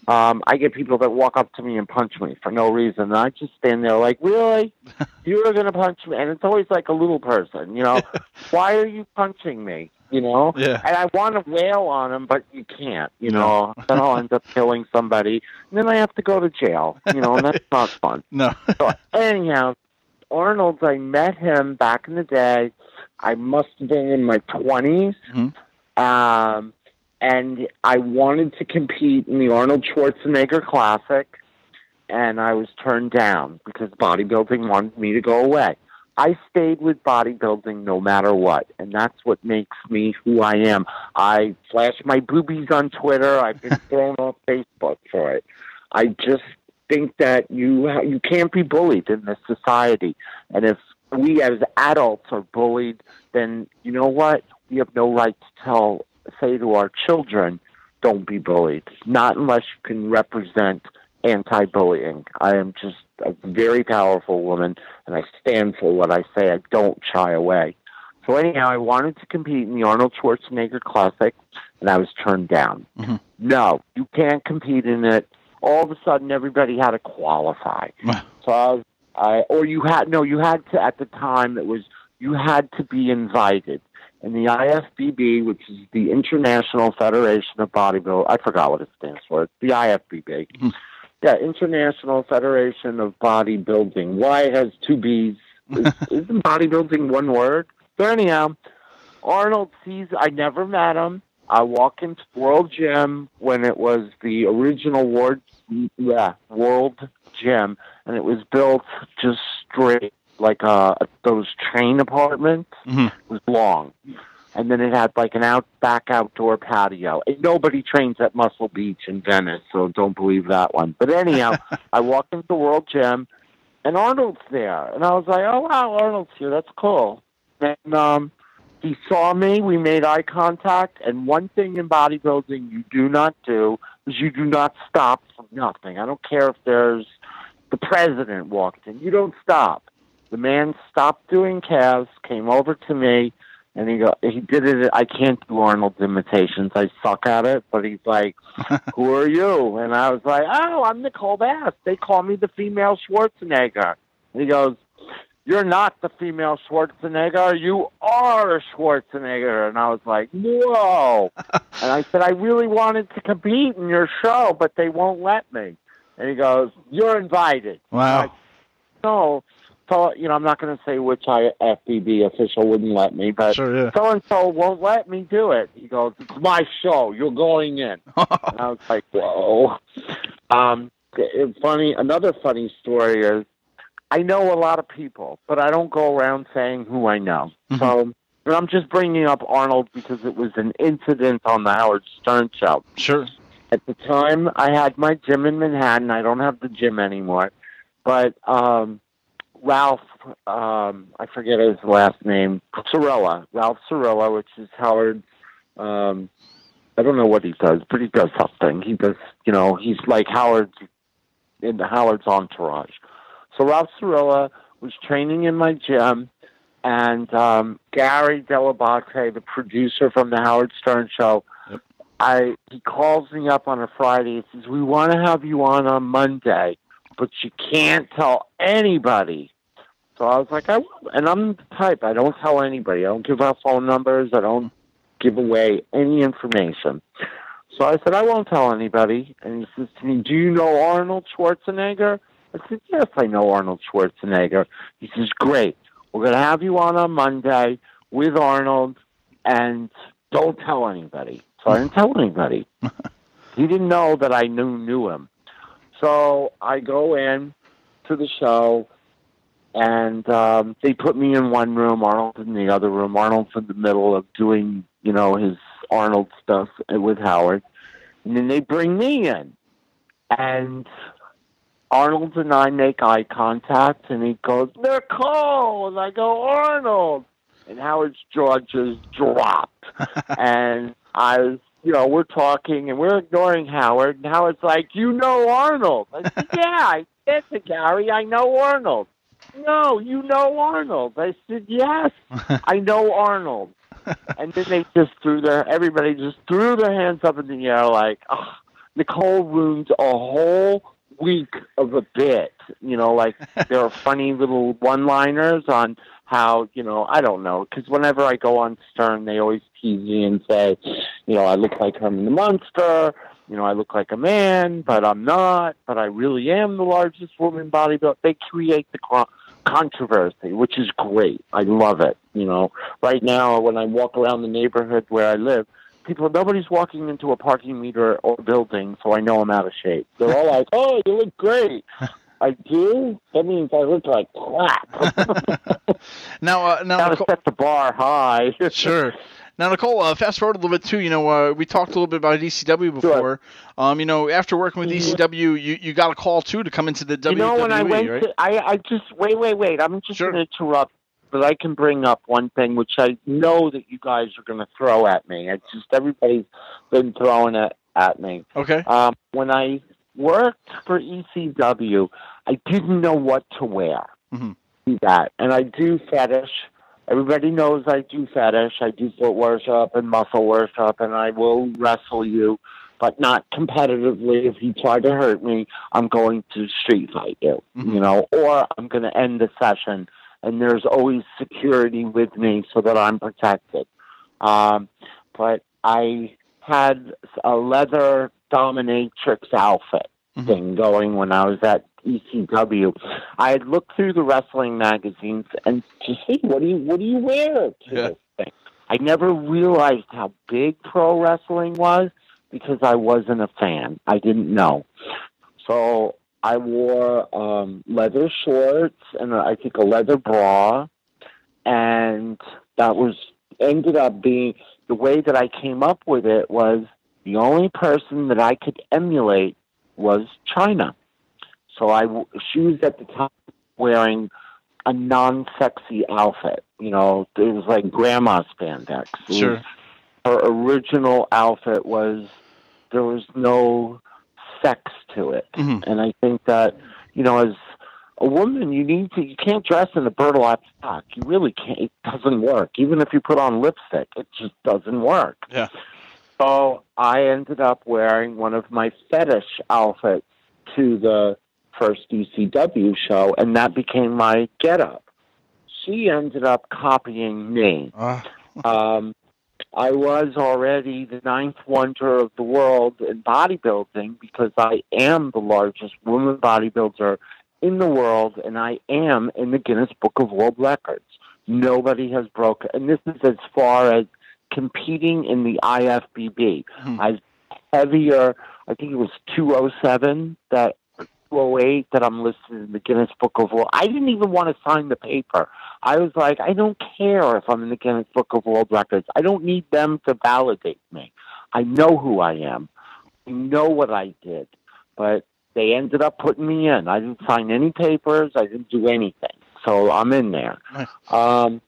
Um, I get people that walk up to me and punch me for no reason. And I just stand there like, really? You were going to punch me? And it's always like a little person, you know? Why are you punching me? You know? Yeah. And I want to wail on him, but you can't, you know? then I'll end up killing somebody. And then I have to go to jail, you know? And that's not fun. No. So anyhow, Arnold, I met him back in the day. I must have been in my 20s. Mhm. Um, and I wanted to compete in the Arnold Schwarzenegger Classic, and I was turned down because bodybuilding wanted me to go away. I stayed with bodybuilding no matter what, and that's what makes me who I am. I flash my boobies on Twitter. I've been thrown off Facebook for it. I just think that you you can't be bullied in this society, and if we as adults are bullied, then you know what? We have no right to tell say to our children, "Don't be bullied." Not unless you can represent anti-bullying. I am just a very powerful woman, and I stand for what I say. I don't shy away. So anyhow, I wanted to compete in the Arnold Schwarzenegger Classic, and I was turned down. Mhm. No, you can't compete in it. All of a sudden, everybody had to qualify. So I, was, I or you had no, you had to at the time. It was you had to be invited. And the IFBB, which is the International Federation of Bodybuilding, I forgot what it stands for. The IFBB. Mhm. Yeah, International Federation of Bodybuilding. Why has two B's? Is, isn't bodybuilding one word? So anyhow, Arnold sees. I never met him. I walk into World Gym when it was the original World, yeah, World Gym, and it was built just straight like uh those train apartments. Mhm. It was long, and then it had like an out back outdoor patio. And nobody trains at Muscle Beach in Venice, so don't believe that one. But anyhow, I walked into the World Gym, and Arnold's there, and I was like, "Oh wow, Arnold's here. That's cool." And um, he saw me. We made eye contact. And one thing in bodybuilding you do not do is you do not stop for nothing. I don't care if there's the president walked in. You don't stop. The man stopped doing calves, came over to me, and he go. He did it. I can't do Arnold's imitations. I suck at it. But he's like, "Who are you?" And I was like, "Oh, I'm Nicole Bass. They call me the female Schwarzenegger." And he goes, "You're not the female Schwarzenegger. You are a Schwarzenegger." And I was like, "Whoa!" and I said, "I really wanted to compete in your show, but they won't let me." And he goes, "You're invited." Wow. So, so you know, I'm not going to say which IFBB official wouldn't let me, but Sure, yeah. so and so won't let me do it. He goes, "It's my show. You're going in." and I was like, "Whoa." Um, it, funny. Another funny story is, I know a lot of people, but I don't go around saying who I know. So. And I'm just bringing up Arnold because it was an incident on the Howard Stern show. Sure. At the time, I had my gym in Manhattan. I don't have the gym anymore, but um, Ralph, um, I forget his last name, Cirillo, Ralph Cirillo, which is Howard's. Um, I don't know what he does, but he does something. He does, you know, he's like Howard's in the Howard's entourage. So Ralph Cirillo was training in my gym, and um, Gary Dell'Abate, the producer from the Howard Stern show, I he calls me up on a Friday and says, "We want to have you on on Monday, but you can't tell anybody." So I was like, "I will," and I'm the type I don't tell anybody. I don't give out phone numbers. I don't give away any information. So I said, "I won't tell anybody." And he says to me, "Do you know Arnold Schwarzenegger?" I said, "Yes, I know Arnold Schwarzenegger." He says, "Great. We're going to have you on on Monday with Arnold, and don't tell anybody." So I didn't tell anybody. he didn't know that I knew knew him. So I go in to the show, and um, they put me in one room, Arnold in the other room. Arnold's in the middle of doing, you know, his Arnold stuff with Howard, and then they bring me in, and Arnold and I make eye contact, and he goes, "Nicole," and I go, "Arnold," and Howard's jaw just dropped, and I was, you know, we're talking and we're ignoring Howard, and Howard's like, "You know Arnold?" I said, "Yeah, I said to Gary, I know Arnold." No, you know Arnold. I said, "Yes, I know Arnold." and then they just threw their everybody just threw their hands up in the air like, oh, Nicole ruined a whole week of a bit. You know, like there are funny little one-liners on how you know I don't know because whenever I go on Stern, they always tease me and say, you know, I look like Herman the Monster. You know, I look like a man, but I'm not. But I really am the largest woman bodybuilder. They create the controversy, which is great. I love it. You know, right now when I walk around the neighborhood where I live, people nobody's walking into a parking meter or building, so I know I'm out of shape. They're all like, "Oh, you look great." I do. That means I look like crap. now, uh, now Gotta Nicole, set the bar high. sure. Now, Nicole, uh, fast forward a little bit too. You know, uh, we talked a little bit about ECW before. Um, you know, after working with ECW, you, you got a call too to come into the WWE, You know, when I went right? to, I, I just wait, wait, wait. I'm just Sure. going to interrupt, but I can bring up one thing which I know that you guys are going to throw at me. It's just everybody's been throwing it at me. okay. Um, when I worked for ECW, I didn't know what to wear. Mhm. That, and I do fetish. Everybody knows I do fetish. I do foot worship and muscle worship, and I will wrestle you, but not competitively. If you try to hurt me, I'm going to street fight you, Mhm. you know, or I'm going to end the session. And there's always security with me so that I'm protected. Um, but I had a leather dominatrix outfit Mhm. thing going when I was at ECW. I had looked through the wrestling magazines and just hey, what do you what do you wear to Yeah. this thing? I never realized how big pro wrestling was because I wasn't a fan. I didn't know. So I wore um, leather shorts and I think a leather bra, and that was ended up being the way that I came up with it was the only person that I could emulate was Chyna. So I she was at the time wearing a non-sexy outfit. You know, it was like grandma spandex. Sure. her original outfit was there was no sex to it, Mhm. and I think that you know as a woman you need to you can't dress in a burlap sack. You really can't. It doesn't work. Even if you put on lipstick, it just doesn't work. Yeah. So I ended up wearing one of my fetish outfits to the first ECW show, and that became my getup. She ended up copying me. Uh, Um, I was already the ninth wonder of the world in bodybuilding because I am the largest woman bodybuilder in the world, and I am in the Guinness Book of World Records. Nobody has broken, and this is as far as competing in the IFBB. Hmm. I was heavier. I think it was 207 that 208 that I'm listed in the Guinness Book of World. I didn't even want to sign the paper. I was like, I don't care if I'm in the Guinness Book of World Records. I don't need them to validate me. I know who I am. I know what I did. But they ended up putting me in. I didn't sign any papers. I didn't do anything. So I'm in there. Nice. Um,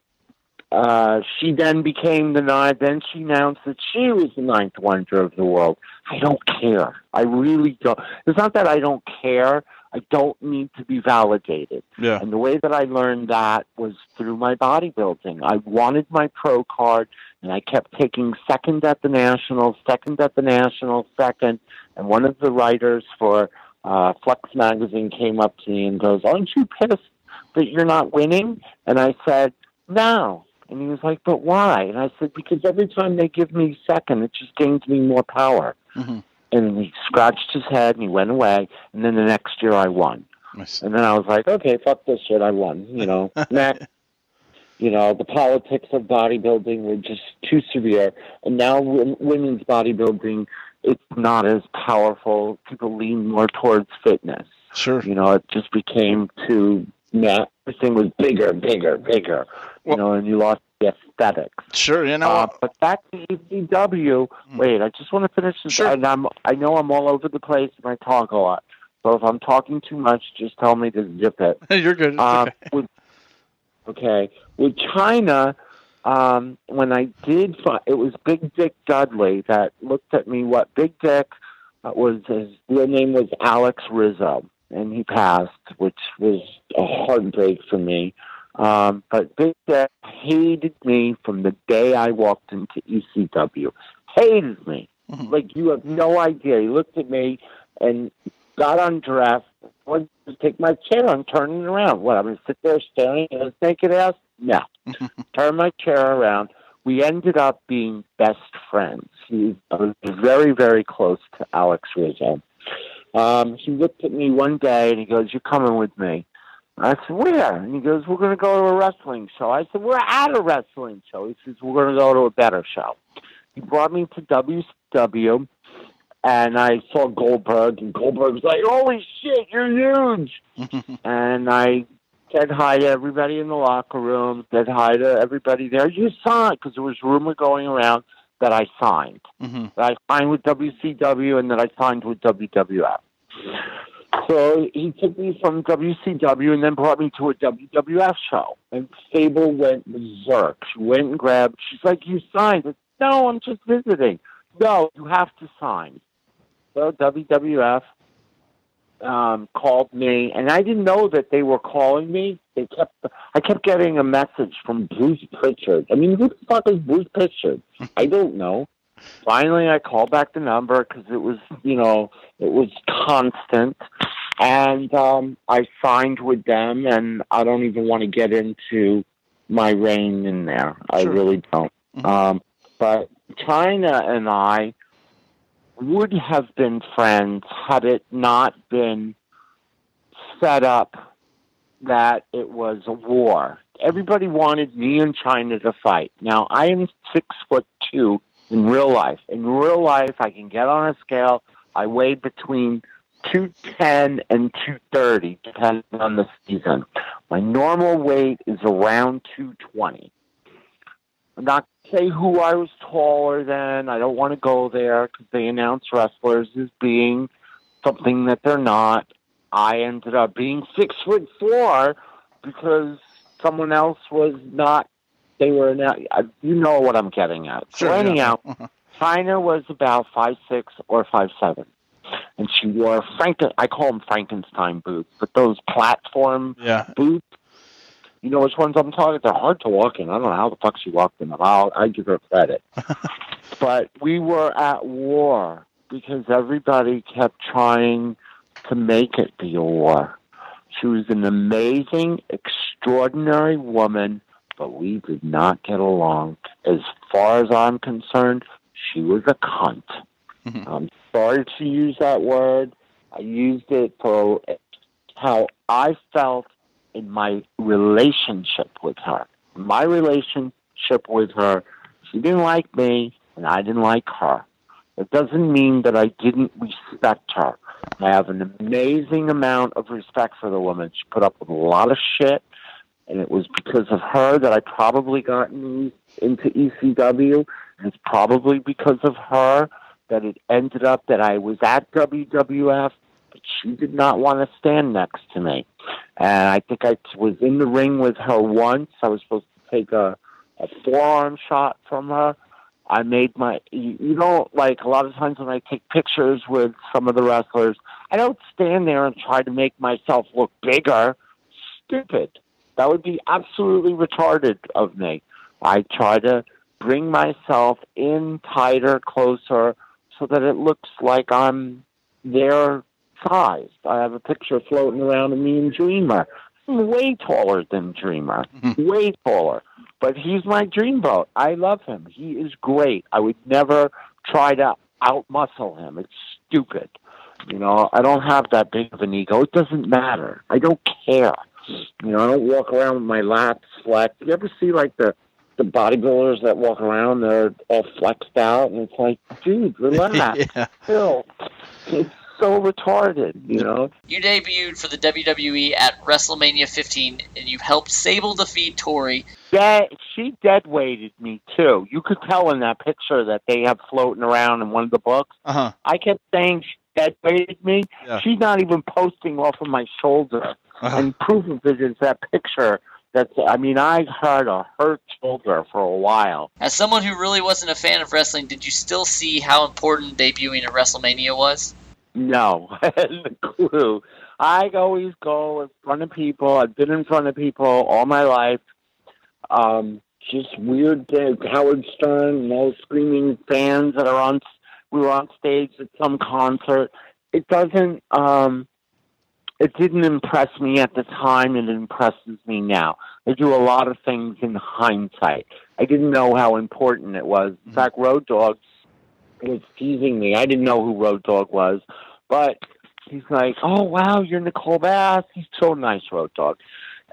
uh, she then became the ninth. Then she announced that she was the ninth wonder of the world. I don't care. I really don't. It's not that I don't care. I don't need to be validated. yeah. And the way that I learned that was through my bodybuilding. I wanted my pro card and I kept taking second at the nationals, second at the nationals, second. And one of the writers for uh, Flex magazine came up to me and goes, "Aren't you pissed that you're not winning?" And I said, "No." And he was like, "But why?" And I said, "Because every time they give me second, it just gains me more power." Mm-hmm. And he scratched his head and he went away. And then the next year, I won. Nice. And then I was like, okay, fuck this shit. I won. You know, next. You know, the politics of bodybuilding were just too severe. And now women's bodybuilding, it's not as powerful. People lean more towards fitness. Sure. You know, it just became too, yeah, everything was bigger, bigger, bigger. You Well- know, and you lost the aesthetics. Sure. You know. Uh, but back to ECW. Wait, I just want to finish this. Sure. And I'm, I know I'm all over the place and I talk a lot. So if I'm talking too much, just tell me to zip it. you're good. Um, okay. with, okay. With Chyna, um, when I did, it was Big Dick Dudley that looked at me. What Big Dick uh, was, his real name was Alex Rizzo, and he passed, which was a heartbreak for me. Um, but Big Dick hated me from the day I walked into ECW. Hated me. Mhm. Like you have no idea. He looked at me and got undressed. Wanted to take my chair and turn it around. What? I'm going to sit there staring at his naked ass? No. turn my chair around. We ended up being best friends. He was very, very close to Alex Rizzo. Um, he looked at me one day and he goes, "You're coming with me." I said, "Where?" And he goes, "We're going to go to a wrestling show." I said, "We're at a wrestling show." He says, "We're going to go to a better show." He brought me to WCW, and I saw Goldberg, and Goldberg was like, "Holy shit, you're huge!" and I said hi to everybody in the locker room, said hi to everybody there. You signed because there was rumor going around that I signed. hmm That I signed with WCW and that I signed with WWF. So he took me from WCW and then brought me to a WWF show. And Sable went berserk. She went and grabbed. She's like, "You signed?" Said, no, I'm just visiting. No, you have to sign. So WWF um, called me, and I didn't know that they were calling me. They kept. I kept getting a message from Bruce Pritchard. I mean, who the fuck is Bruce Pritchard? I don't know. Finally, I called back the number because it was, you know, it was constant, and um, I signed with them. And I don't even want to get into my reign in there. I Sure. really don't. Mhm. Um, but Chyna and I would have been friends had it not been set up that it was a war. Everybody wanted me and Chyna to fight. Now I am six foot two in real life. In real life, I can get on a scale. I weigh between two ten and two thirty, depending on the season. My normal weight is around two twenty. I'm not say who I was taller than. I don't want to go there because they announce wrestlers as being something that they're not. I ended up being six foot four because someone else was not. They were uh, You know what I'm getting at. Sure, so yeah. anyhow, Chyna was about five six or five seven, and she wore Franken. I call them Frankenstein boots, but those platform Yeah. boots. You know which ones I'm talking? They're hard to walk in. I don't know how the fuck she walked in them. I'll I give her credit. but we were at war because everybody kept trying to make it be a war. She was an amazing, extraordinary woman, but we did not get along. As far as I'm concerned, she was a cunt. Mhm. I'm sorry to use that word. I used it for how I felt in my relationship with her. My relationship with her, she didn't like me, and I didn't like her. It doesn't mean that I didn't respect her. I have an amazing amount of respect for the woman. She put up with a lot of shit, and it was because of her that I probably got in- into ECW. And it's probably because of her that it ended up that I was at WWF, but she did not want to stand next to me. And I think I was in the ring with her once. I was supposed to take a, a forearm shot from her. I made my, you, you know, like a lot of times when I take pictures with some of the wrestlers, I don't stand there and try to make myself look bigger. Stupid. That would be absolutely retarded of me. I try to bring myself in tighter, closer, so that it looks like I'm their size. I have a picture floating around of me and Dreamer. I'm way taller than Dreamer, way taller. But he's my dreamboat. I love him. He is great. I would never try to outmuscle him. It's stupid. You know, I don't have that big of an ego. It doesn't matter. I don't care. You know, I don't walk around with my lats flexed. You ever see like the the bodybuilders that walk around, they're all flexed out, and it's like, dude, relax, Yeah. chill. It's so retarded, you know. You debuted for the WWE at WrestleMania 15, and you helped Sable defeat Tori. Yeah, she dead weighted me too. You could tell in that picture that they have floating around in one of the books. Uh huh. I kept saying she dead weighted me. Yeah. She's not even posting off of my shoulder. Uh-huh. And proof of it is that picture. That's. I mean, I had a hurt shoulder for a while. As someone who really wasn't a fan of wrestling, did you still see how important debuting at WrestleMania was? No, I hadn't a clue. I always go in front of people. I've been in front of people all my life. Um, just weird things. Howard Stern and all the screaming fans that are on. We were on stage at some concert. It doesn't. Um, it didn't impress me at the time. It impresses me now. I do a lot of things in hindsight. I didn't know how important it was. In mm-hmm. fact, Road Dog was teasing me. I didn't know who Road Dog was, but he's like, "Oh wow, you're Nicole Bass." He's so nice, Road Dog.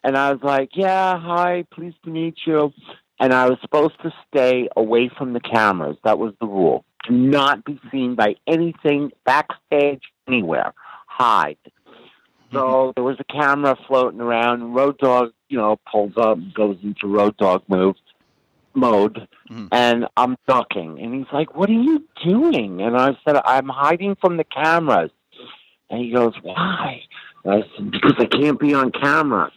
And I was like, "Yeah, hi, pleased to meet you." And I was supposed to stay away from the cameras. That was the rule. Do not be seen by anything backstage anywhere. Hide. So there was a camera floating around. And Road Dog, you know, pulls up, goes into Road Dog move mode, Mhm. and I'm ducking. And he's like, "What are you doing?" And I said, "I'm hiding from the cameras." And he goes, "Why?" And I said, "Because I can't be on camera."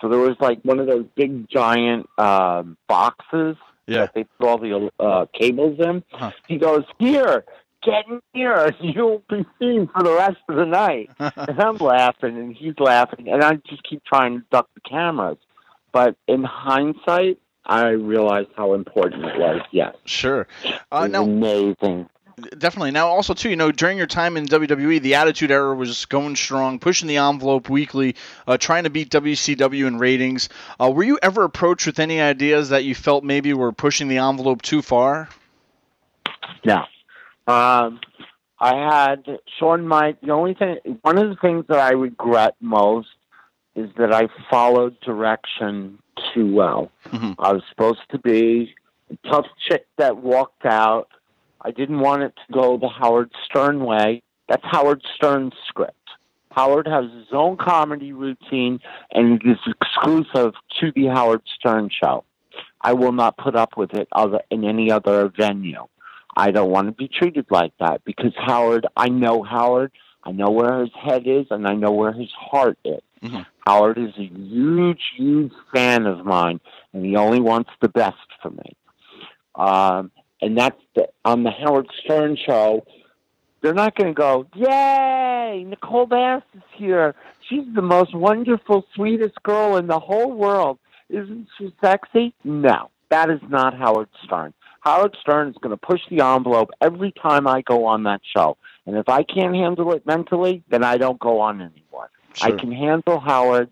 So there was like one of those big giant um, boxes Yeah. that they put all the uh, cables in. Uh-huh. He goes, "Here, get in here. You'll be seen for the rest of the night." and I'm laughing, and he's laughing, and I just keep trying to duck the cameras. But in hindsight, I realized how important it was. Yes, Sure. Uh, now, amazing. definitely. Now, also too, you know, during your time in WWE, the Attitude Era was going strong, pushing the envelope weekly, uh, trying to beat WCW in ratings. Uh, were you ever approached with any ideas that you felt maybe were pushing the envelope too far? No. Um, I had Shawn Mike. The only thing, one of the things that I regret most is that I followed direction too well. Mhm. I was supposed to be a tough chick that walked out. I didn't want it to go the Howard Stern way. That's Howard Stern's script. Howard has his own comedy routine, and it is exclusive to the Howard Stern show. I will not put up with it other in any other venue. I don't want to be treated like that because Howard, I know Howard, I know where his head is, and I know where his heart is. Mhm. Howard is a huge, huge fan of mine, and he only wants the best for me. Um, and that's the, on the Howard Stern show. They're not going to go, yay, Nicole Bass is here. She's the most wonderful, sweetest girl in the whole world. Isn't she sexy? No, that is not Howard Stern. Howard Stern is going to push the envelope every time I go on that show. And if I can't handle it mentally, then I don't go on anymore. I can handle Howard.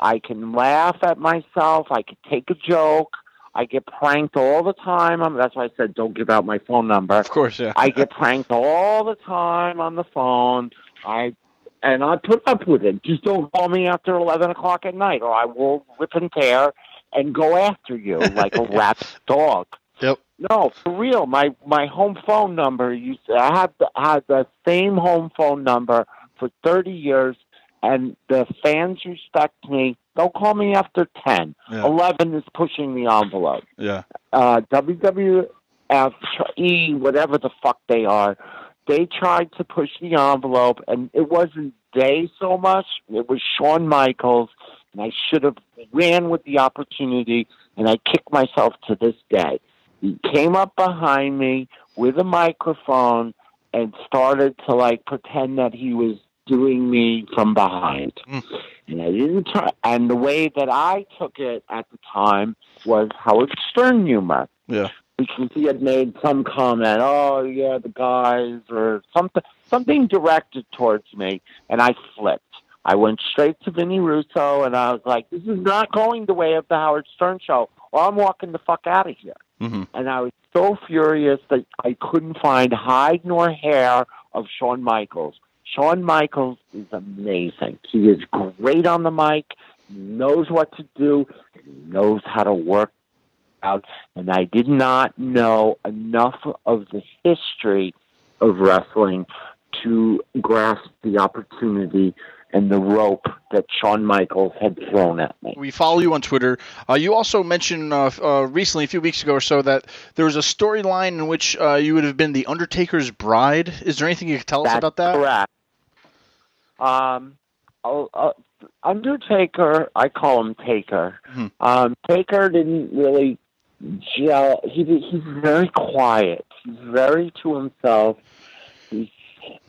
I can laugh at myself. I can take a joke. I get pranked all the time. I'm, that's why I said don't give out my phone number. Of course, yeah. I get pranked all the time on the phone. I and I put up with it. Just don't call me after eleven o'clock at night, or I will rip and tear and go after you like a rabid dog. Yep. No, for real. My my home phone number. You I have the, had the same home phone number for thirty years, and the fans respect me. Don't call me after ten. Yeah. Eleven is pushing the envelope Yeah. uh, WWF, E, whatever the fuck they are, they tried to push the envelope, and it wasn't they so much. It was Shawn Michaels, and I should have ran with the opportunity, and I kick myself to this day. He came up behind me with a microphone and started to like pretend that he was doing me from behind. Mm. And I didn't try. And the way that I took it at the time was Howard Stern humor. Yeah. because he had made some comment. Oh yeah, the guys or something something directed towards me, and I flipped. I went straight to Vinny Russo, and I was like, "This is not going the way of the Howard Stern show, or I'm walking the fuck out of here." Mm-hmm. And I was so furious that I couldn't find hide nor hair of Shawn Michaels. Shawn Michaels is amazing. He is great on the mic. Knows what to do. He knows how to work out. And I did not know enough of the history of wrestling to grasp the opportunity and the rope that Shawn Michaels had thrown at me. We follow you on Twitter. Uh, you also mentioned uh, uh, recently, a few weeks ago or so, that there was a storyline in which uh, you would have been the Undertaker's bride. Is there anything you could tell us about that? Correct. Um, Undertaker, I call him Taker. Hmm. Um, Taker didn't really gel. He he's very quiet. He's very to himself. He's,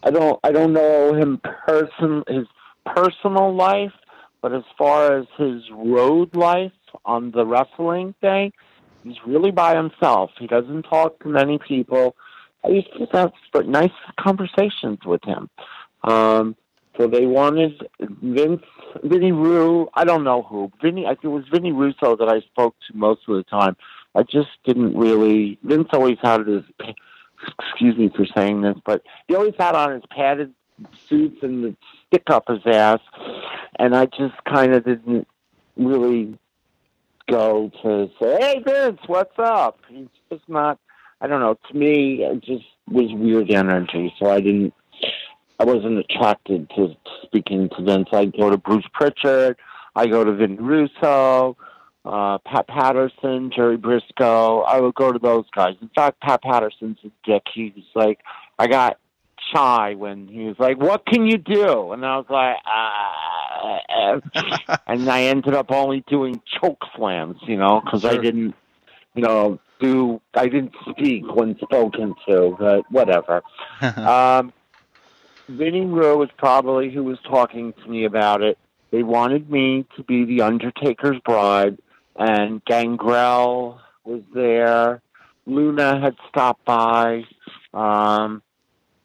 I don't I don't know him person his personal life, but as far as his road life on the wrestling thing, he's really by himself. He doesn't talk to many people. I used to have nice conversations with him. Um, so they wanted Vince, Vinny Rue. I don't know who. Vinny. I think it was Vinny Russo that I spoke to most of the time. I just didn't really. Vince always had his. Excuse me for saying this, but he always had on his padded suits and the stick up his ass, and I just kind of didn't really go to say, "Hey Vince, what's up?" He's just not. I don't know. To me, it just was weird energy, so I didn't. I wasn't attracted to speaking to Vince. I go to Bruce Pritchard. I go to Vinny Russo, uh, Pat Patterson, Jerry Brisco. I would go to those guys. In fact, Pat Patterson's a dick. He's like, I got shy when he was like, "What can you do?" And I was like, uh, and I ended up only doing choke slams, you know, because I didn't, you know, do I didn't speak when spoken to, but whatever. um, Vinny Rue was probably who was talking to me about it. They wanted me to be the Undertaker's bride, and Gangrel was there. Luna had stopped by. Um,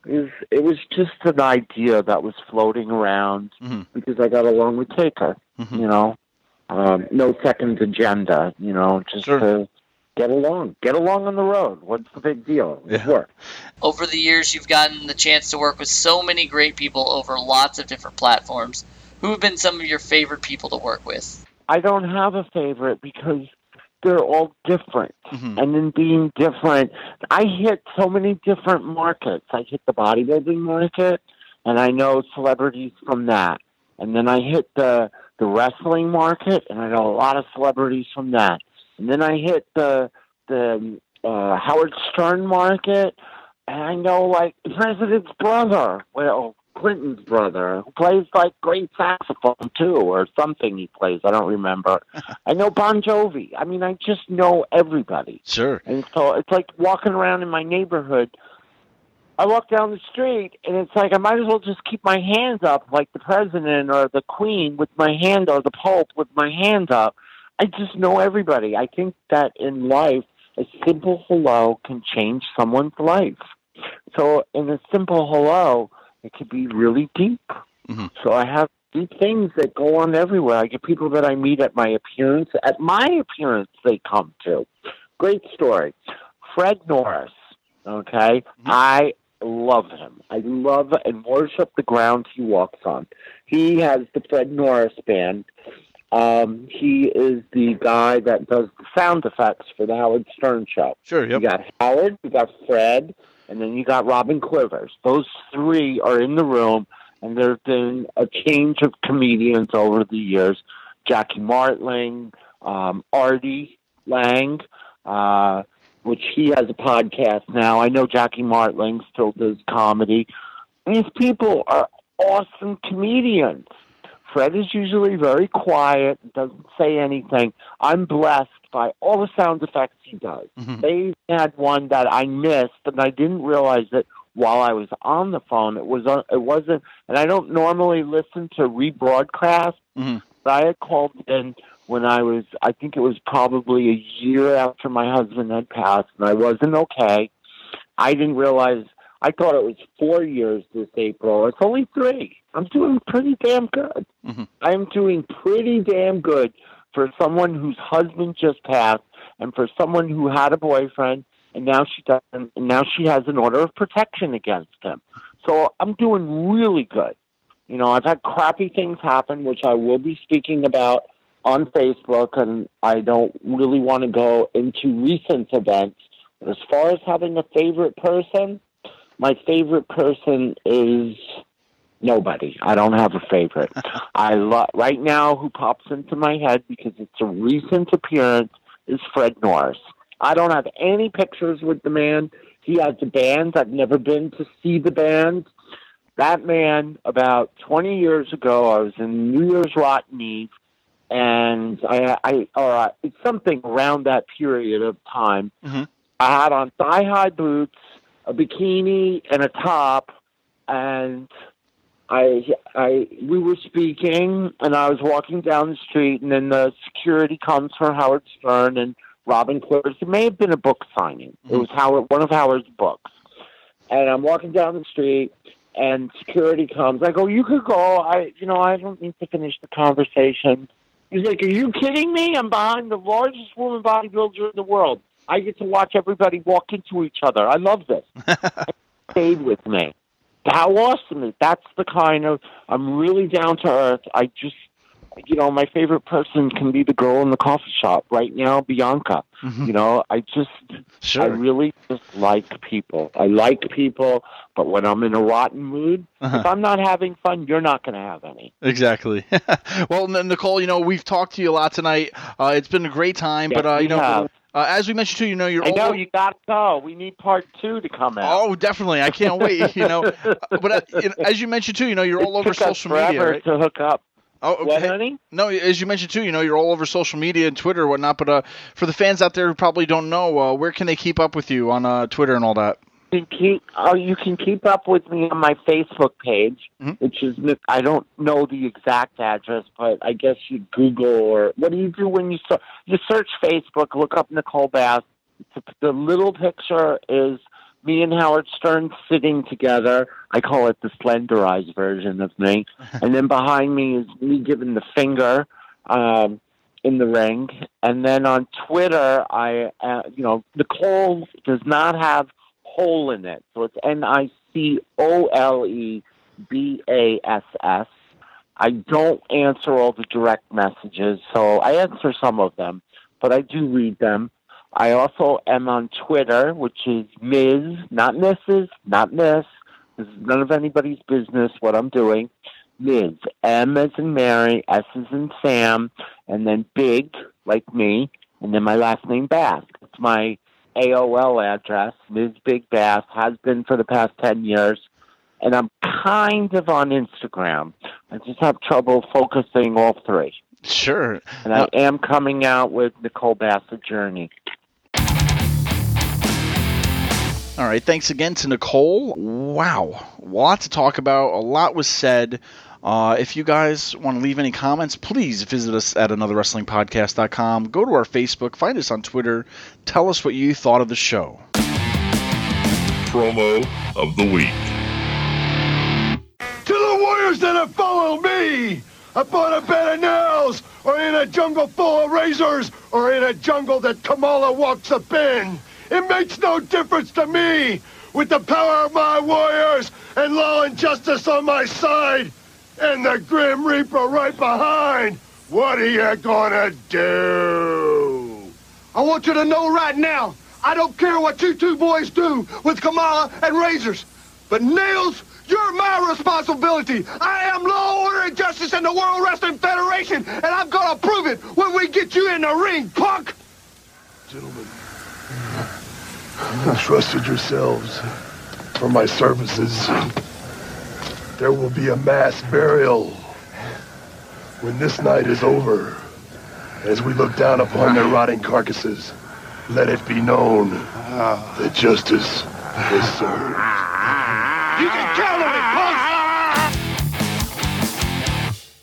it was, it was just an idea that was floating around Mhm. because I got along with Taker. Mhm. You know, um, no second agenda. You know, just Sure. to get along, get along on the road. What's the big deal? It Yeah. worked. Over the years, you've gotten the chance to work with so many great people over lots of different platforms. Who have been some of your favorite people to work with? I don't have a favorite because they're all different. Mhm. And in being different, I hit so many different markets. I hit the bodybuilding market, and I know celebrities from that. And then I hit the the wrestling market, and I know a lot of celebrities from that. And then I hit the the uh, Howard Stern market, and I know like the president's brother, well, Clinton's brother, who plays like great saxophone too, or something he plays. I don't remember. I know Bon Jovi. I mean, I just know everybody. Sure. And so it's like walking around in my neighborhood. I walk down the street, and it's like I might as well just keep my hands up, like the president or the queen with my hand, or the pope with my hands up. I just know everybody. I think that in life, a simple hello can change someone's life. So, in a simple hello, it could be really deep. Mhm. So, I have deep things that go on everywhere. I get people that I meet at my appearance. At my appearance, they come to. Great story. Fred Norris. Okay, I love him. I love and worship the ground he walks on. He has the Fred Norris band. Um, he is the guy that does the sound effects for the Howard Stern show. Sure. You got Howard, you got Fred, and then you got Robin Quivers. Those three are in the room, and there's been a change of comedians over the years. Jackie Martling, um, Artie Lange, uh, which he has a podcast now. I know Jackie Martling still does comedy. These people are awesome comedians. Fred is usually very quiet, doesn't say anything. I'm blessed by all the sound effects he does. Mhm. They had one that I missed, and I didn't realize it while I was on the phone. It was on, it wasn't, and I don't normally listen to rebroadcast, Mhm. I had called in when I was, I think it was probably a year after my husband had passed, and I wasn't okay. I didn't realize, I thought it was four years this April. It's only three. I'm doing pretty damn good. Mm-hmm. I'm doing pretty damn good for someone whose husband just passed and for someone who had a boyfriend and now she doesn't and now she has an order of protection against him. So I'm doing really good. You know, I've had crappy things happen, which I will be speaking about on Facebook, and I don't really want to go into recent events. But as far as having a favorite person, my favorite person is nobody. I don't have a favorite. I love right now who pops into my head because it's a recent appearance is Fred Norris. I don't have any pictures with the man. He has a band. I've never been to see the band. That man, about 20 years ago, I was in New Year's Rotten Eve, and I, I or uh, it's something around that period of time. Mm-hmm. I had on thigh high boots, a bikini, and a top, and I, I, we were speaking, and I was walking down the street, and then the security comes for Howard Stern and Robin Quivers. It may have been a book signing. It mm-hmm. was Howard, one of Howard's books. And I'm walking down the street, and security comes. I go, "You could go. I, you know, I don't need to finish the conversation." He's like, "Are you kidding me? I'm behind the largest woman bodybuilder in the world. I get to watch everybody walk into each other. I love this." stayed with me. How awesome is that's the kind of I'm really down to earth. I just you know, my favorite person can be the girl in the coffee shop right now, Bianca. You know, I just Sure. I really just like people. I like people, but when I'm in a rotten mood, if I'm not having fun, you're not going to have any. Exactly. well, Nicole, you know we've talked to you a lot tonight. Uh, it's been a great time, Yes, but uh, you know, have. uh, as we mentioned too, you know you're I know all- you got to go. We need part two to come out. Oh, definitely. I can't wait. You know, but uh, as you mentioned too, you know you're all over social media. Right? to hook up. Oh, What, okay. honey? No, as you mentioned too, you know you're all over social media and Twitter and whatnot. But uh, for the fans out there who probably don't know, uh, where can they keep up with you on uh, Twitter and all that? You can keep oh, you can keep up with me on my Facebook page, Mhm. which is I don't know the exact address, but I guess you Google or what do you do when you search? You search Facebook, look up Nicole Bass. The little picture is me and Howard Stern sitting together. I call it the slenderized version of me, and then behind me is me giving the finger. Um, in the ring, and then on Twitter, I, uh, you know, Nicole does not have hole in it. So it's N I C O L E B A S S. I don't answer all the direct messages, so I answer some of them, but I do read them. I also am on Twitter, which is Ms., not Mrs., not Miss. This is none of anybody's business what I'm doing. Ms. M as in Mary, S as in Sam, and then Big, like me, and then my last name Bass. It's my AOL address, Ms. Big Bass, has been for the past 10 years. And I'm kind of on Instagram. I just have trouble focusing all three. Sure. And I am coming out with Nicole Bassett Journey. All right. Thanks again to Nicole. Wow. A lot to talk about. A lot was said. Uh, if you guys want to leave any comments, please visit us at anotherwrestlingpodcast.com. Go to our Facebook, find us on Twitter. Tell us what you thought of the show. Promo of the week. To the warriors that have followed me, upon a bed of nails, or in a jungle full of razors, or in a jungle that Kamala walks up in. It makes no difference to me. With the power of my warriors and law and justice on my side, and the Grim Reaper right behind, what are you gonna do? I want you to know right now, I don't care what you two boys do with Kamala and razors, but nails, you're my responsibility. I am law, order, and justice in the World Wrestling Federation, and I'm gonna prove it when we get you in the ring, punk! Gentlemen, you entrusted yourselves for my services. There will be a mass burial when this night is over. As we look down upon their rotting carcasses, let it be known that justice is served. You can count on it, punk!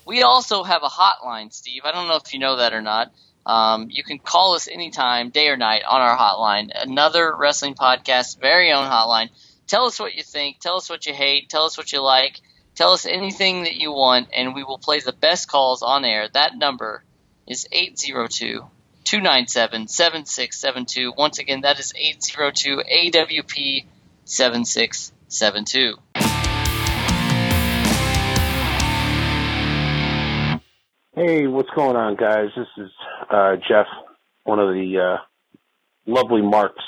We we also have a hotline, Steve. I don't know if you know that or not. Um, you can call us anytime, day or night, on our hotline. Another wrestling podcast, very own hotline. Tell us what you think. Tell us what you hate. Tell us what you like. Tell us anything that you want, and we will play the best calls on air. That number is 802 297 7672. Once again, that is 802 AWP 7672. Hey, what's going on, guys? This is uh, Jeff, one of the uh, lovely marks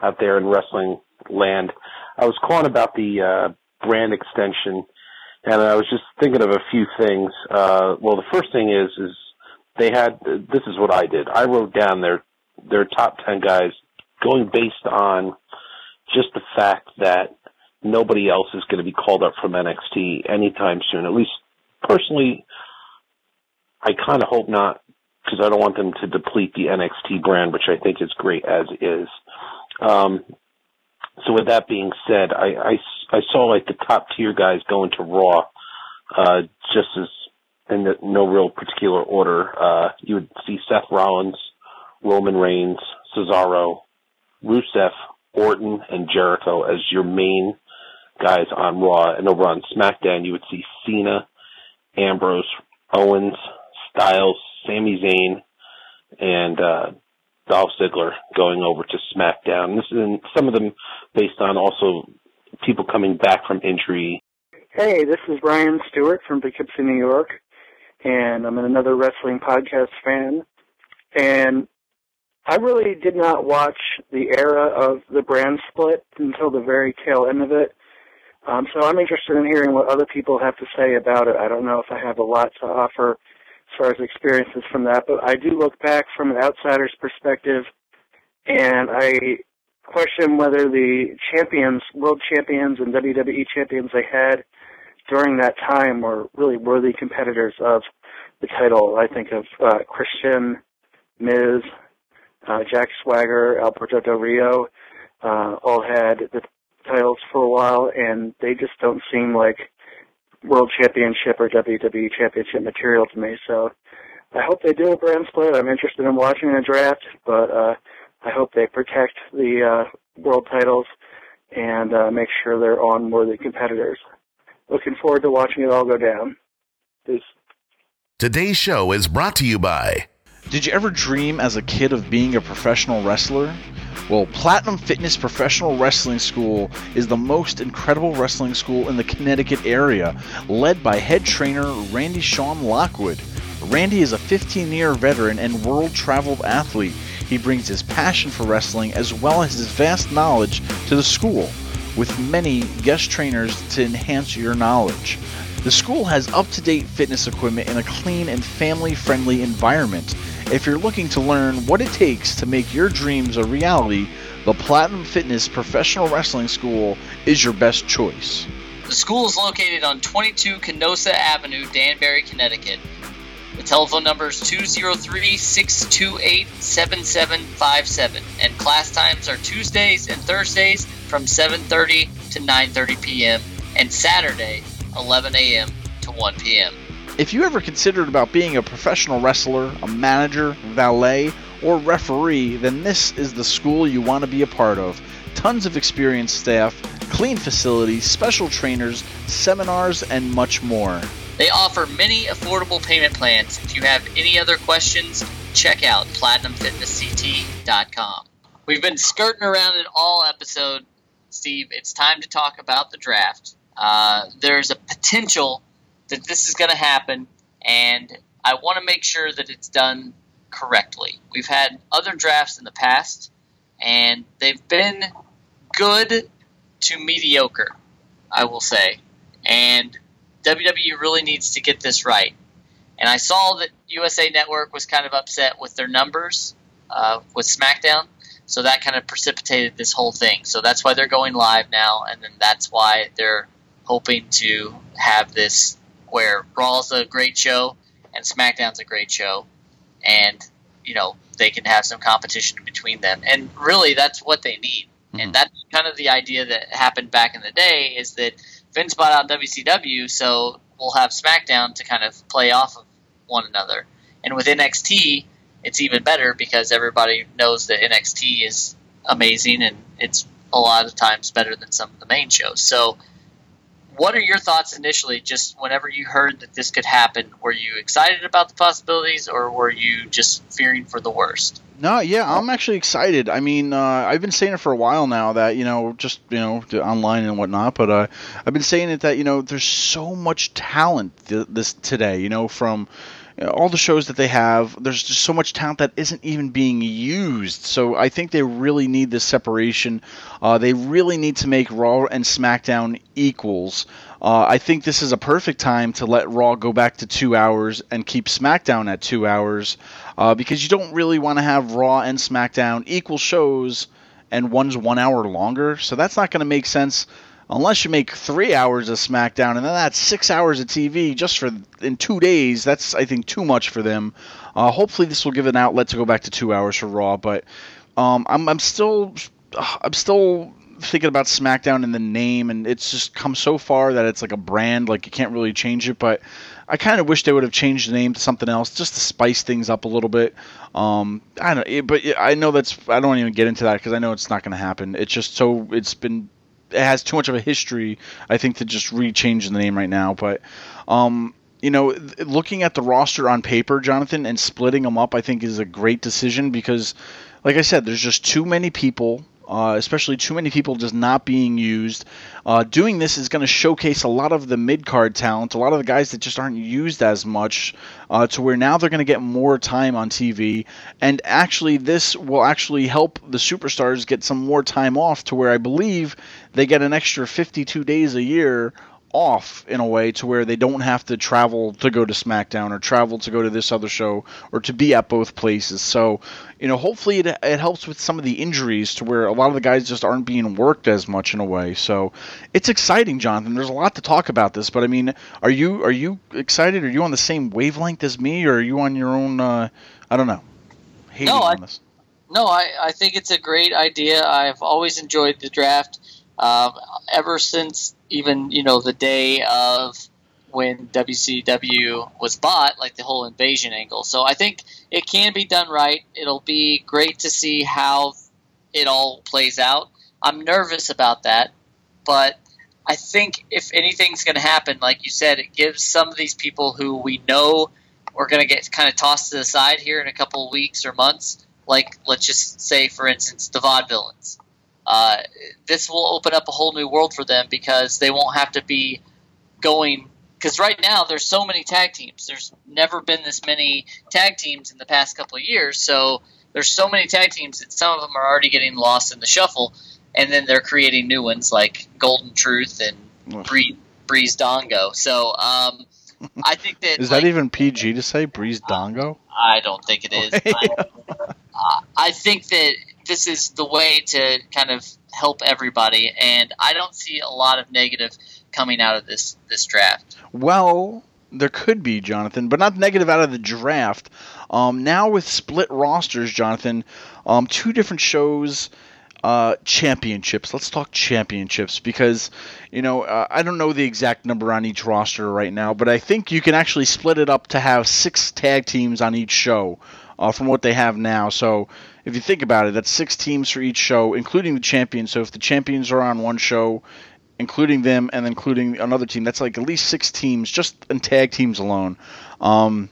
out there in wrestling land. I was calling about the uh, brand extension, and I was just thinking of a few things. Uh, well, the first thing is, is they had. This is what I did. I wrote down their their top ten guys, going based on just the fact that nobody else is going to be called up from NXT anytime soon. At least personally, I kind of hope not because I don't want them to deplete the NXT brand, which I think is great as is. Um, so with that being said, I, I, I saw like the top tier guys going to Raw, uh, just as in the, no real particular order. Uh, you would see Seth Rollins, Roman Reigns, Cesaro, Rusev, Orton, and Jericho as your main guys on Raw. And over on SmackDown, you would see Cena, Ambrose, Owens, Styles, Sami Zayn, and uh, Dolph Ziggler going over to SmackDown. This is some of them based on also people coming back from injury. Hey, this is Ryan Stewart from Poughkeepsie, New York, and I'm another wrestling podcast fan. And I really did not watch the era of the brand split until the very tail end of it. Um, so I'm interested in hearing what other people have to say about it. I don't know if I have a lot to offer as far as experiences from that, but I do look back from an outsider's perspective, and I question whether the champions, world champions, and WWE champions they had during that time were really worthy competitors of the title. I think of uh, Christian, Miz, uh, Jack Swagger, Alberto Del Rio, uh, all had the titles for a while, and they just don't seem like World Championship or WWE Championship material to me. So I hope they do a brand split. I'm interested in watching a draft, but uh, I hope they protect the uh, world titles and uh, make sure they're on worthy competitors. Looking forward to watching it all go down. Peace. Today's show is brought to you by. Did you ever dream as a kid of being a professional wrestler? Well, Platinum Fitness Professional Wrestling School is the most incredible wrestling school in the Connecticut area, led by head trainer Randy Sean Lockwood. Randy is a 15 year veteran and world traveled athlete. He brings his passion for wrestling as well as his vast knowledge to the school, with many guest trainers to enhance your knowledge. The school has up to date fitness equipment in a clean and family friendly environment. If you're looking to learn what it takes to make your dreams a reality, the Platinum Fitness Professional Wrestling School is your best choice. The school is located on 22 Canosa Avenue, Danbury, Connecticut. The telephone number is 203 628 7757, and class times are Tuesdays and Thursdays from 7.30 to 9.30 p.m. and Saturday 11 a.m. to 1 p.m. If you ever considered about being a professional wrestler, a manager, valet, or referee, then this is the school you want to be a part of. Tons of experienced staff, clean facilities, special trainers, seminars, and much more. They offer many affordable payment plans. If you have any other questions, check out PlatinumFitnessCT.com. We've been skirting around it all episode, Steve. It's time to talk about the draft. Uh, there's a potential that this is going to happen, and I want to make sure that it's done correctly. We've had other drafts in the past, and they've been good to mediocre, I will say. And WWE really needs to get this right. And I saw that USA Network was kind of upset with their numbers uh, with SmackDown, so that kind of precipitated this whole thing. So that's why they're going live now, and then that's why they're hoping to have this where Raw's a great show and SmackDown's a great show, and you know they can have some competition between them. And really, that's what they need. Mm-hmm. And that's kind of the idea that happened back in the day is that Vince bought out WCW, so we'll have SmackDown to kind of play off of one another. And with NXT, it's even better because everybody knows that NXT is amazing and it's a lot of times better than some of the main shows. So, what are your thoughts initially, just whenever you heard that this could happen? Were you excited about the possibilities or were you just fearing for the worst? No, yeah, I'm actually excited. I mean, uh, I've been saying it for a while now that you know, just you know, online and whatnot. But uh, I've been saying it that you know, there's so much talent th- this today. You know, from you know, all the shows that they have, there's just so much talent that isn't even being used. So I think they really need this separation. Uh, they really need to make Raw and SmackDown equals. Uh, I think this is a perfect time to let Raw go back to two hours and keep SmackDown at two hours uh, because you don't really want to have Raw and SmackDown equal shows and one's one hour longer. So that's not going to make sense unless you make three hours of SmackDown and then that's six hours of TV just for in two days. That's I think too much for them. Uh, hopefully this will give an outlet to go back to two hours for Raw, but um, I'm, I'm still I'm still thinking about SmackDown and the name, and it's just come so far that it's like a brand, like you can't really change it. But I kind of wish they would have changed the name to something else just to spice things up a little bit. Um, I don't, but I know that's I don't even get into that because I know it's not going to happen. It's just so it's been it has too much of a history, I think, to just rechange the name right now. But um, you know, looking at the roster on paper, Jonathan, and splitting them up, I think is a great decision because, like I said, there's just too many people uh, especially too many people just not being used. Uh, doing this is going to showcase a lot of the mid card talent, a lot of the guys that just aren't used as much, uh, to where now they're going to get more time on TV. And actually, this will actually help the superstars get some more time off, to where I believe they get an extra 52 days a year off in a way to where they don't have to travel to go to SmackDown or travel to go to this other show or to be at both places. So, you know, hopefully it, it helps with some of the injuries to where a lot of the guys just aren't being worked as much in a way. So, it's exciting, Jonathan. There's a lot to talk about this, but I mean, are you are you excited? Are you on the same wavelength as me, or are you on your own? Uh, I don't know. no, I, no, I I think it's a great idea. I've always enjoyed the draft. Um, ever since even you know the day of when WCW was bought, like the whole invasion angle. So I think it can be done right. It'll be great to see how it all plays out. I'm nervous about that, but I think if anything's going to happen, like you said, it gives some of these people who we know are going to get kind of tossed to the side here in a couple of weeks or months. Like, let's just say, for instance, the vaudevillains uh, this will open up a whole new world for them because they won't have to be going. Because right now there's so many tag teams. There's never been this many tag teams in the past couple of years. So there's so many tag teams that some of them are already getting lost in the shuffle, and then they're creating new ones like Golden Truth and Bree, Breezango. So um, I think that is like, that even PG to say Breeze Breezango? I don't think it is. I, I think that this is the way to kind of help everybody, and I don't see a lot of negative coming out of this this draft. Well, there could be, Jonathan, but not negative out of the draft. Um, now with split rosters, Jonathan, um, two different shows. Uh, championships. Let's talk championships because, you know, uh, I don't know the exact number on each roster right now, but I think you can actually split it up to have six tag teams on each show uh, from what they have now. So if you think about it, that's six teams for each show, including the champions. So if the champions are on one show, including them and including another team, that's like at least six teams just in tag teams alone. Um,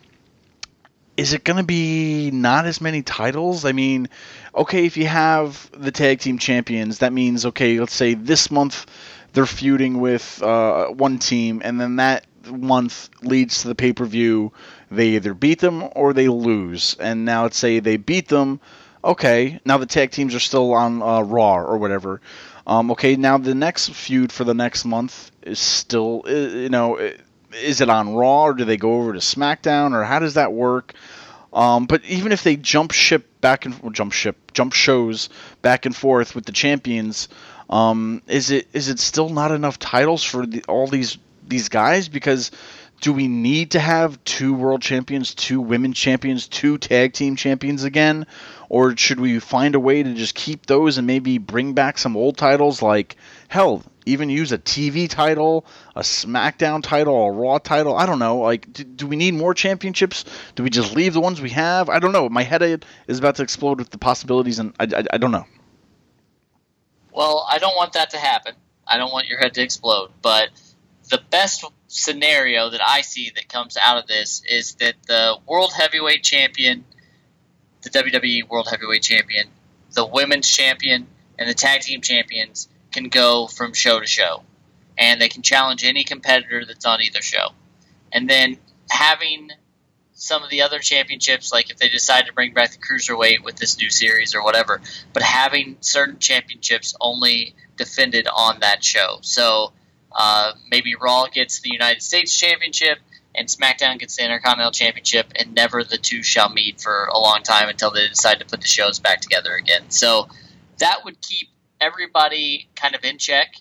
is it going to be not as many titles? I mean, okay, if you have the tag team champions, that means okay, let's say this month they're feuding with uh, one team, and then that month leads to the pay per view. They either beat them or they lose, and now let's say they beat them okay, now the tag teams are still on uh, Raw or whatever. Um, okay, now the next feud for the next month is still, you know, is it on Raw or do they go over to SmackDown or how does that work? Um, but even if they jump ship back and well, jump ship, jump shows back and forth with the champions, um, is it is it still not enough titles for the, all these these guys? Because do we need to have two world champions, two women champions, two tag team champions again? Or should we find a way to just keep those and maybe bring back some old titles like, hell, even use a TV title, a SmackDown title, a Raw title. I don't know. Like, do, do, we need more championships? Do we just leave the ones we have? I don't know. My head is about to explode with the possibilities, and I, I, I don't know. Well, I don't want that to happen. I don't want your head to explode. But the best scenario that I see that comes out of this is that the World Heavyweight Champion, the WWE World Heavyweight Champion, the Women's Champion, and the Tag Team Champions can go from show to show. And they can challenge any competitor that's on either show. And then having some of the other championships, like if they decide to bring back the cruiserweight with this new series or whatever, but having certain championships only defended on that show. So uh, maybe Raw gets the United States Championship and SmackDown gets the Intercontinental Championship, and never the two shall meet for a long time until they decide to put the shows back together again. So that would keep everybody kind of in check.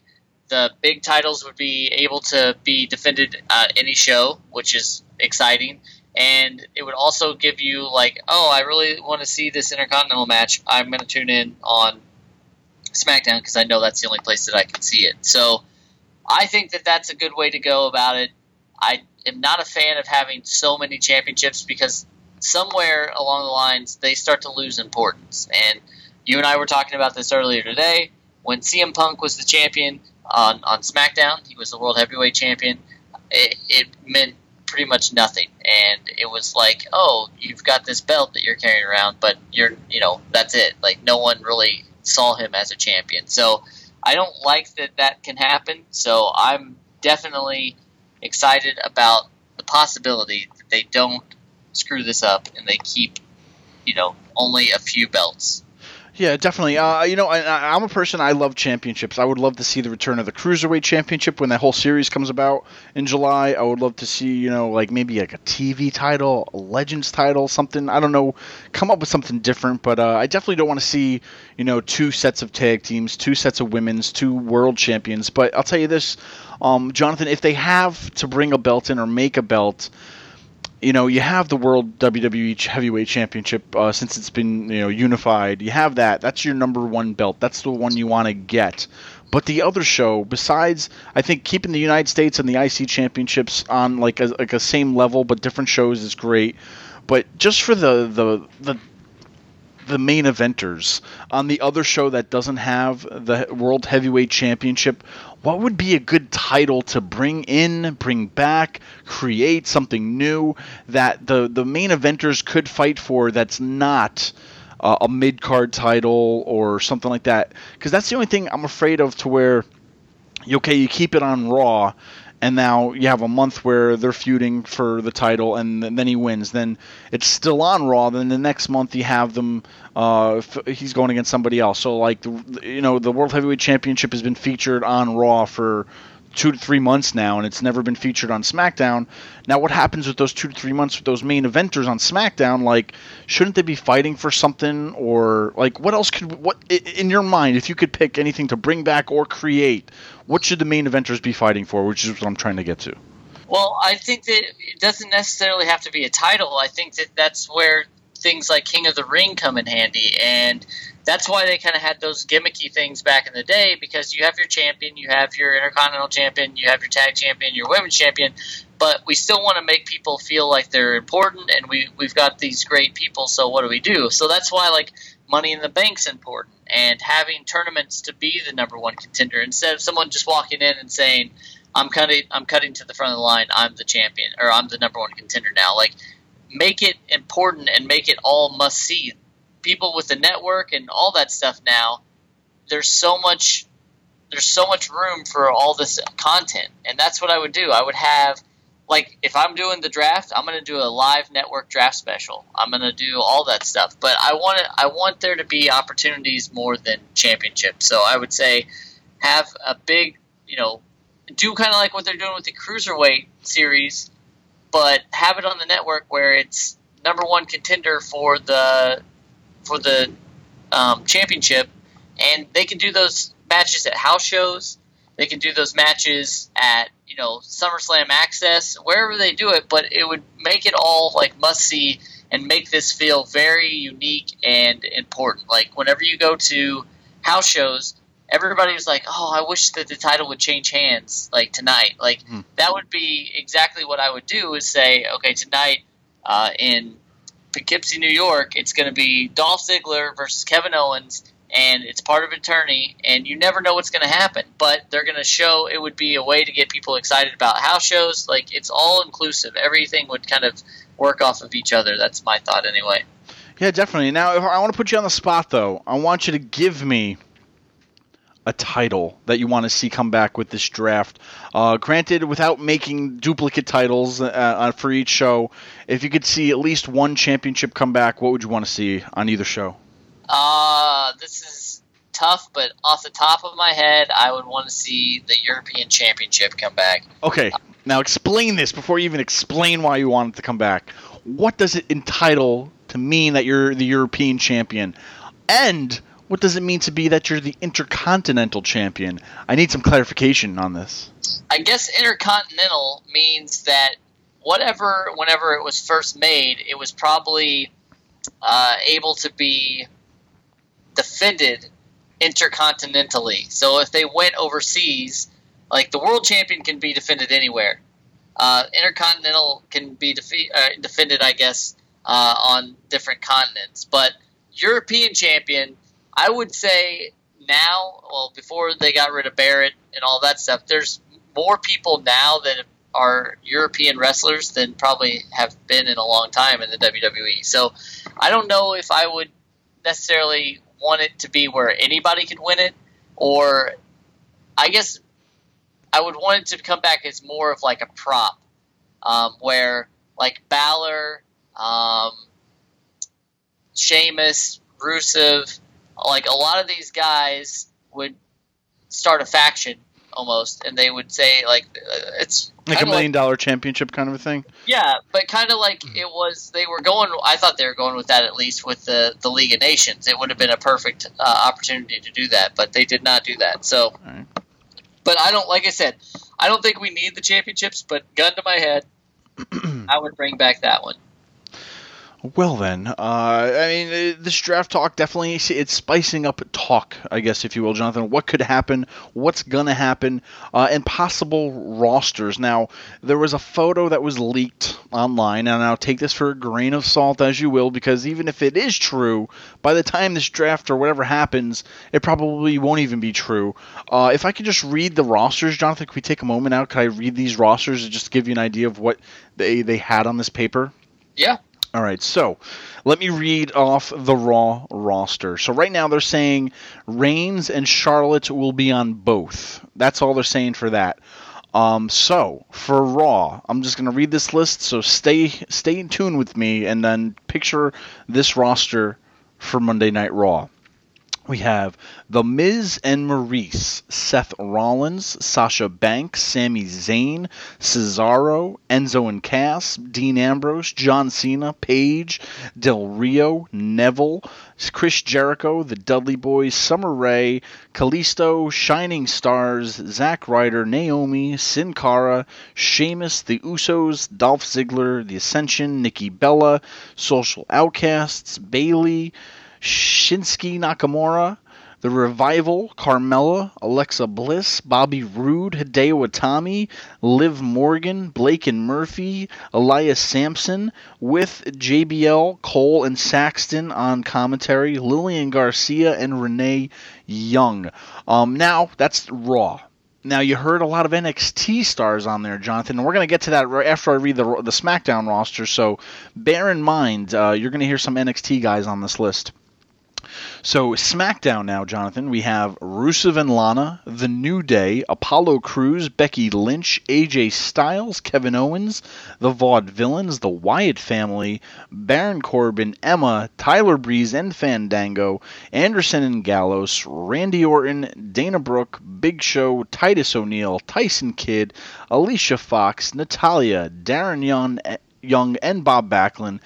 The big titles would be able to be defended uh, any show, which is exciting. And it would also give you like, oh, I really want to see this Intercontinental match. I'm going to tune in on SmackDown because I know that's the only place that I can see it. So I think that that's a good way to go about it. I am not a fan of having so many championships because somewhere along the lines they start to lose importance. And you and I were talking about this earlier today. When CM Punk was the champion on, on SmackDown, he was the World Heavyweight Champion. It, it meant pretty much nothing, and it was like, oh, you've got this belt that you're carrying around, but you're, you know, that's it. Like no one really saw him as a champion. So I don't like that that can happen. So I'm definitely excited about the possibility that they don't screw this up and they keep, you know, only a few belts. Yeah, definitely. Uh, you know, I, am a person. I love championships. I would love to see the return of the cruiserweight championship when that whole series comes about in July. I would love to see, you know, like maybe like a TV title, a Legends title, something. I don't know. Come up with something different. But uh, I definitely don't want to see, you know, two sets of tag teams, two sets of women's, two world champions. But I'll tell you this, um, Jonathan, if they have to bring a belt in or make a belt you know, you have the World WWE Heavyweight Championship uh, since it's been you know unified. You have that. That's your number one belt. That's the one you want to get. But the other show, besides, I think keeping the United States and the IC championships on like a like a same level but different shows is great. But just for the the the the main eventers on the other show that doesn't have the World Heavyweight Championship, what would be a good title to bring in, bring back, create something new that the the main eventers could fight for that's not uh, a mid card title or something like that? Because that's the only thing I'm afraid of to where okay, you keep it on Raw and now you have a month where they're feuding for the title, and then he wins. Then it's still on Raw. Then the next month you have them. Uh, he's going against somebody else. So like you know, the World Heavyweight Championship has been featured on Raw for two to three months now, and it's never been featured on SmackDown. Now, what happens with those two to three months with those main eventers on SmackDown? Like, shouldn't they be fighting for something, or like, what else could what in your mind, if you could pick anything to bring back or create, what should the main eventers be fighting for? Which is what I'm trying to get to. Well, I think that it doesn't necessarily have to be a title. I think that that's where things like King of the Ring come in handy, and that's why they kind of had those gimmicky things back in the day because you have your champion, you have your intercontinental champion, you have your tag champion, your women's champion, but we still want to make people feel like they're important and we we've got these great people, so what do we do? So that's why like Money in the Bank's important and having tournaments to be the number one contender instead of someone just walking in and saying, "I'm cutting, I'm cutting to the front of the line. I'm the champion or I'm the number one contender now." Like, make it important and make it all must see people with the network and all that stuff now, there's so much there's so much room for all this content, and that's what I would do. I would have like if I'm doing the draft, I'm going to do a live network draft special. I'm going to do all that stuff, but I want it, I want there to be opportunities more than championships. So I would say have a big, you know, do kind of like what they're doing with the cruiserweight series, but have it on the network where it's number one contender for the for the um, championship, and they can do those matches at house shows. They can do those matches at you know SummerSlam Access, wherever they do it. But it would make it all like must see and make this feel very unique and important. Like whenever you go to house shows, everybody was like, "Oh, I wish that the title would change hands like tonight." Like Hmm. that would be exactly what I would do. Is say, okay, tonight uh, in Poughkeepsie, New York, it's going to be Dolph Ziggler versus Kevin Owens, and it's part of attorney, and you never know what's going to happen. But they're going to show it would be a way to get people excited about house shows. Like it's all inclusive. Everything would kind of work off of each other. That's my thought, anyway. Yeah, definitely. Now, I want to put you on the spot, though. I want you to give me a title that you want to see come back with this draft. Uh, granted, without making duplicate titles uh, uh, for each show, if you could see at least one championship come back, what would you want to see on either show? Uh, this is tough, but off the top of my head, I would want to see the European Championship come back. Okay, now explain this before you even explain why you want it to come back. What does it entitle to mean that you're the European champion? And what does it mean to be that you're the Intercontinental champion? I need some clarification on this. I guess Intercontinental means that whatever, whenever it was first made, it was probably uh, able to be defended intercontinentally. So if they went overseas, like the world champion can be defended anywhere. Uh, Intercontinental can be defe- uh, defended, I guess, uh, on different continents. But European champion, I would say now, well, before they got rid of Barrett and all that stuff, there's more people now that are European wrestlers than probably have been in a long time in the WWE. So I don't know if I would necessarily want it to be where anybody could win it, or I guess I would want it to come back as more of like a prop, um, where like Balor, um, Sheamus, Rusev, like a lot of these guys would start a faction almost, and they would say like uh, it's Like a kinda million dollar championship kind of a thing? yeah, but kind of like it was. They were going. I thought they were going with that at least with the the League of Nations. It would have been a perfect uh, opportunity to do that, but they did not do that. So, but I don't. Like I said, I don't think we need the championships. But gun to my head, I would bring back that one. Well then, uh, I mean, uh, this draft talk definitely it's spicing up talk, I guess, if you will, Jonathan. What could happen? What's gonna happen? Uh, and possible rosters. Now, there was a photo that was leaked online, and I'll take this for a grain of salt as you will, because even if it is true, by the time this draft or whatever happens, it probably won't even be true. Uh, if I could just read the rosters, Jonathan, could we take a moment out? Could I read these rosters and just give you an idea of what they they had on this paper? Yeah. All right, so let me read off the Raw roster. So right now they're saying Reigns and Charlotte will be on both. That's all they're saying for that. Um, so for Raw, I'm just gonna read this list. So stay stay in tune with me, and then picture this roster for Monday Night Raw. We have The Miz and Maurice, Seth Rollins, Sasha Banks, Sami Zayn, Cesaro, Enzo and Cass, Dean Ambrose, John Cena, Paige, Del Rio, Neville, Chris Jericho, The Dudley Boys, Summer Rae, Kalisto, Shining Stars, Zack Ryder, Naomi, Sin Cara, Sheamus, The Usos, Dolph Ziggler, The Ascension, Nikki Bella, Social Outcasts, Bayley, Shinsuke Nakamura, The Revival, Carmella, Alexa Bliss, Bobby Roode, Hideo Itami, Liv Morgan, Blake and Murphy, Elias Samson, with JBL, Cole, and Saxton on commentary, Lillian Garcia, and Renee Young. Um, now, that's Raw. Now you heard a lot of NXT stars on there, Jonathan, and we're going to get to that after I read the the SmackDown roster. So bear in mind, uh, you're going to hear some NXT guys on this list. So SmackDown now, Jonathan, we have Rusev and Lana, The New Day, Apollo Crews, Becky Lynch, AJ Styles, Kevin Owens, The Vaudevillains, The Wyatt Family, Baron Corbin, Emma, Tyler Breeze and Fandango, Anderson and Gallows, Randy Orton, Dana Brooke, Big Show, Titus O'Neil, Tyson Kidd, Alicia Fox, Natalya, Darren Young, Young and Bob Backlund,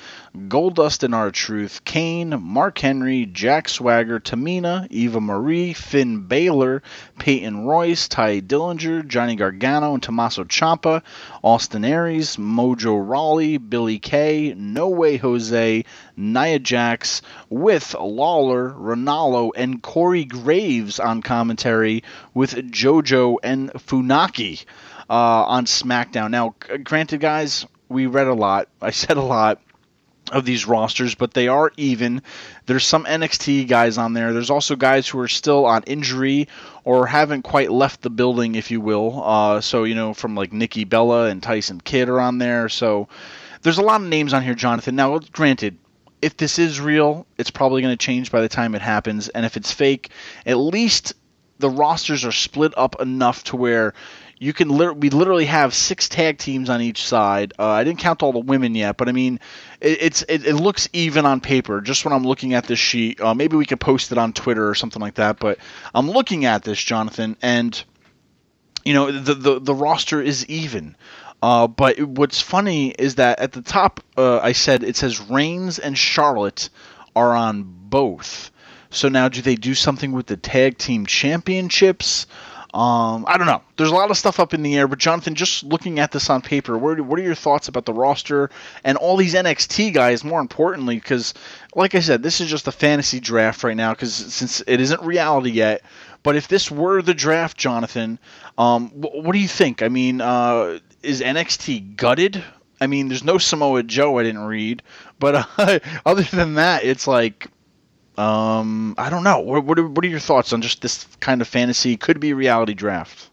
Goldust and R Truth, Kane, Mark Henry, Jack Swagger, Tamina, Eva Marie, Finn Balor, Peyton Royce, Tye Dillinger, Johnny Gargano, and Tommaso Ciampa, Austin Aries, Mojo Rawley, Billy Kay, No Way Jose, Nia Jax, with Lawler, Ranallo, and Corey Graves on commentary with JoJo and Funaki uh, on SmackDown. Now, granted, guys, we read a lot. I said a lot of these rosters, but they are even. There's some NXT guys on there. There's also guys who are still on injury or haven't quite left the building, if you will. Uh, so, you know, from like Nikki Bella and Tyson Kidd are on there. So there's a lot of names on here, Jonathan. Now, granted, if this is real, it's probably going to change by the time it happens. And if it's fake, at least the rosters are split up enough to where you can li- we literally have six tag teams on each side. Uh, I didn't count all the women yet, but I mean, it, it's it, it, looks even on paper. Just when I'm looking at this sheet, uh, maybe we could post it on Twitter or something like that. But I'm looking at this, Jonathan, and you know the the, the roster is even. Uh, but what's funny is that at the top, uh, I said it says Reigns and Charlotte are on both. So now, do they do something with the tag team championships? Um, I don't know. There's a lot of stuff up in the air, but Jonathan, just looking at this on paper, what are, what are your thoughts about the roster and all these NXT guys? More importantly, because like I said, this is just a fantasy draft right now, because since it isn't reality yet. But if this were the draft, Jonathan, um, what, what do you think? I mean, uh, is NXT gutted? I mean, there's no Samoa Joe I didn't read, but uh, other than that, it's like um, I don't know. What, what are, what are your thoughts on just this kind of fantasy could be reality draft?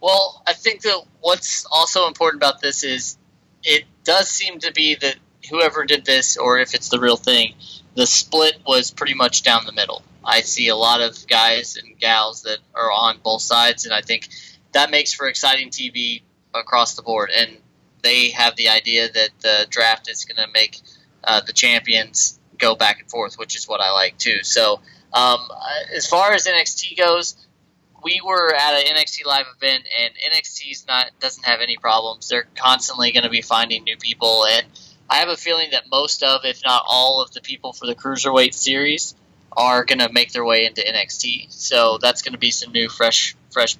Well, I think that what's also important about this is it does seem to be that whoever did this, or if it's the real thing, the split was pretty much down the middle. I see a lot of guys and gals that are on both sides, and I think that makes for exciting TV across the board. And they have the idea that the draft is going to make uh, the champions go back and forth, which is what I like too. So um, as far as NXT goes, we were at an NXT live event, and NXT's not doesn't have any problems. They're constantly going to be finding new people, and I have a feeling that most of, if not all, of the people for the cruiserweight series are going to make their way into NXT. So that's going to be some new, fresh, fresh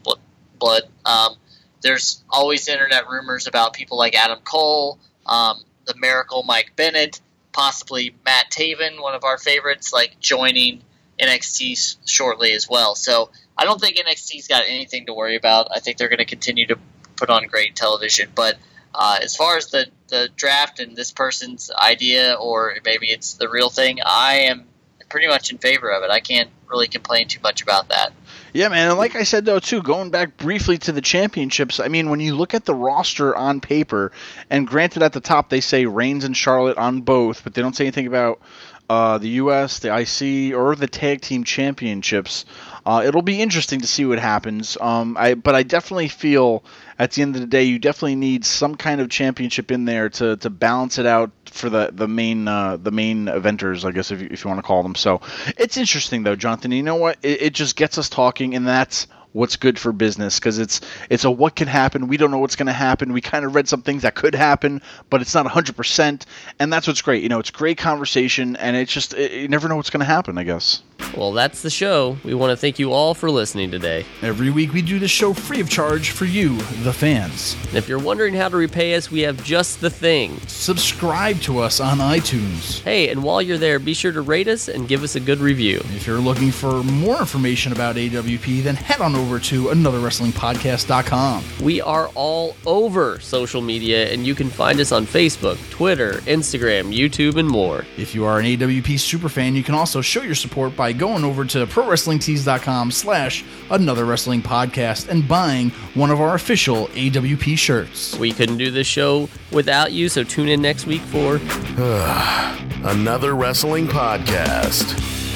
blood. Um, there's always internet rumors about people like Adam Cole, um, the Miracle Mike Bennett possibly Matt Taven, one of our favorites, like joining NXT shortly as well. So I don't think NXT's got anything to worry about. I think they're going to continue to put on great television. But uh, as far as the, the draft and this person's idea, or maybe it's the real thing, I am pretty much in favor of it. I can't really complain too much about that. Yeah, man. And like I said, though, too, going back briefly to the championships, I mean, when you look at the roster on paper, and granted at the top they say Reigns and Charlotte on both, but they don't say anything about uh, the U.S., the IC, or the tag team championships. Uh, it'll be interesting to see what happens. Um, I, but I definitely feel at the end of the day, you definitely need some kind of championship in there to, to balance it out for the the main uh, the main eventers, I guess if you, if you want to call them. So it's interesting though, Jonathan. You know what? It, it just gets us talking, and that's what's good for business because it's it's a what can happen. We don't know what's going to happen. We kind of read some things that could happen, but it's not 100%. And that's what's great. You know, it's great conversation, and it's just, it, you never know what's going to happen, I guess. Well, that's the show. We want to thank you all for listening today. Every week we do the show free of charge for you, the fans. And if you're wondering how to repay us, we have just the thing. Subscribe to us on iTunes. Hey, and while you're there, be sure to rate us and give us a good review. If you're looking for more information about AWP, then head on over to anotherwrestlingpodcast.com. We are all over social media, and you can find us on Facebook, Twitter, Instagram, YouTube, and more. If you are an AWP superfan, you can also show your support by going over to prowrestlingtees.com slash another wrestling podcast and buying one of our official AWP shirts. We couldn't do this show without you, so tune in next week for another wrestling podcast.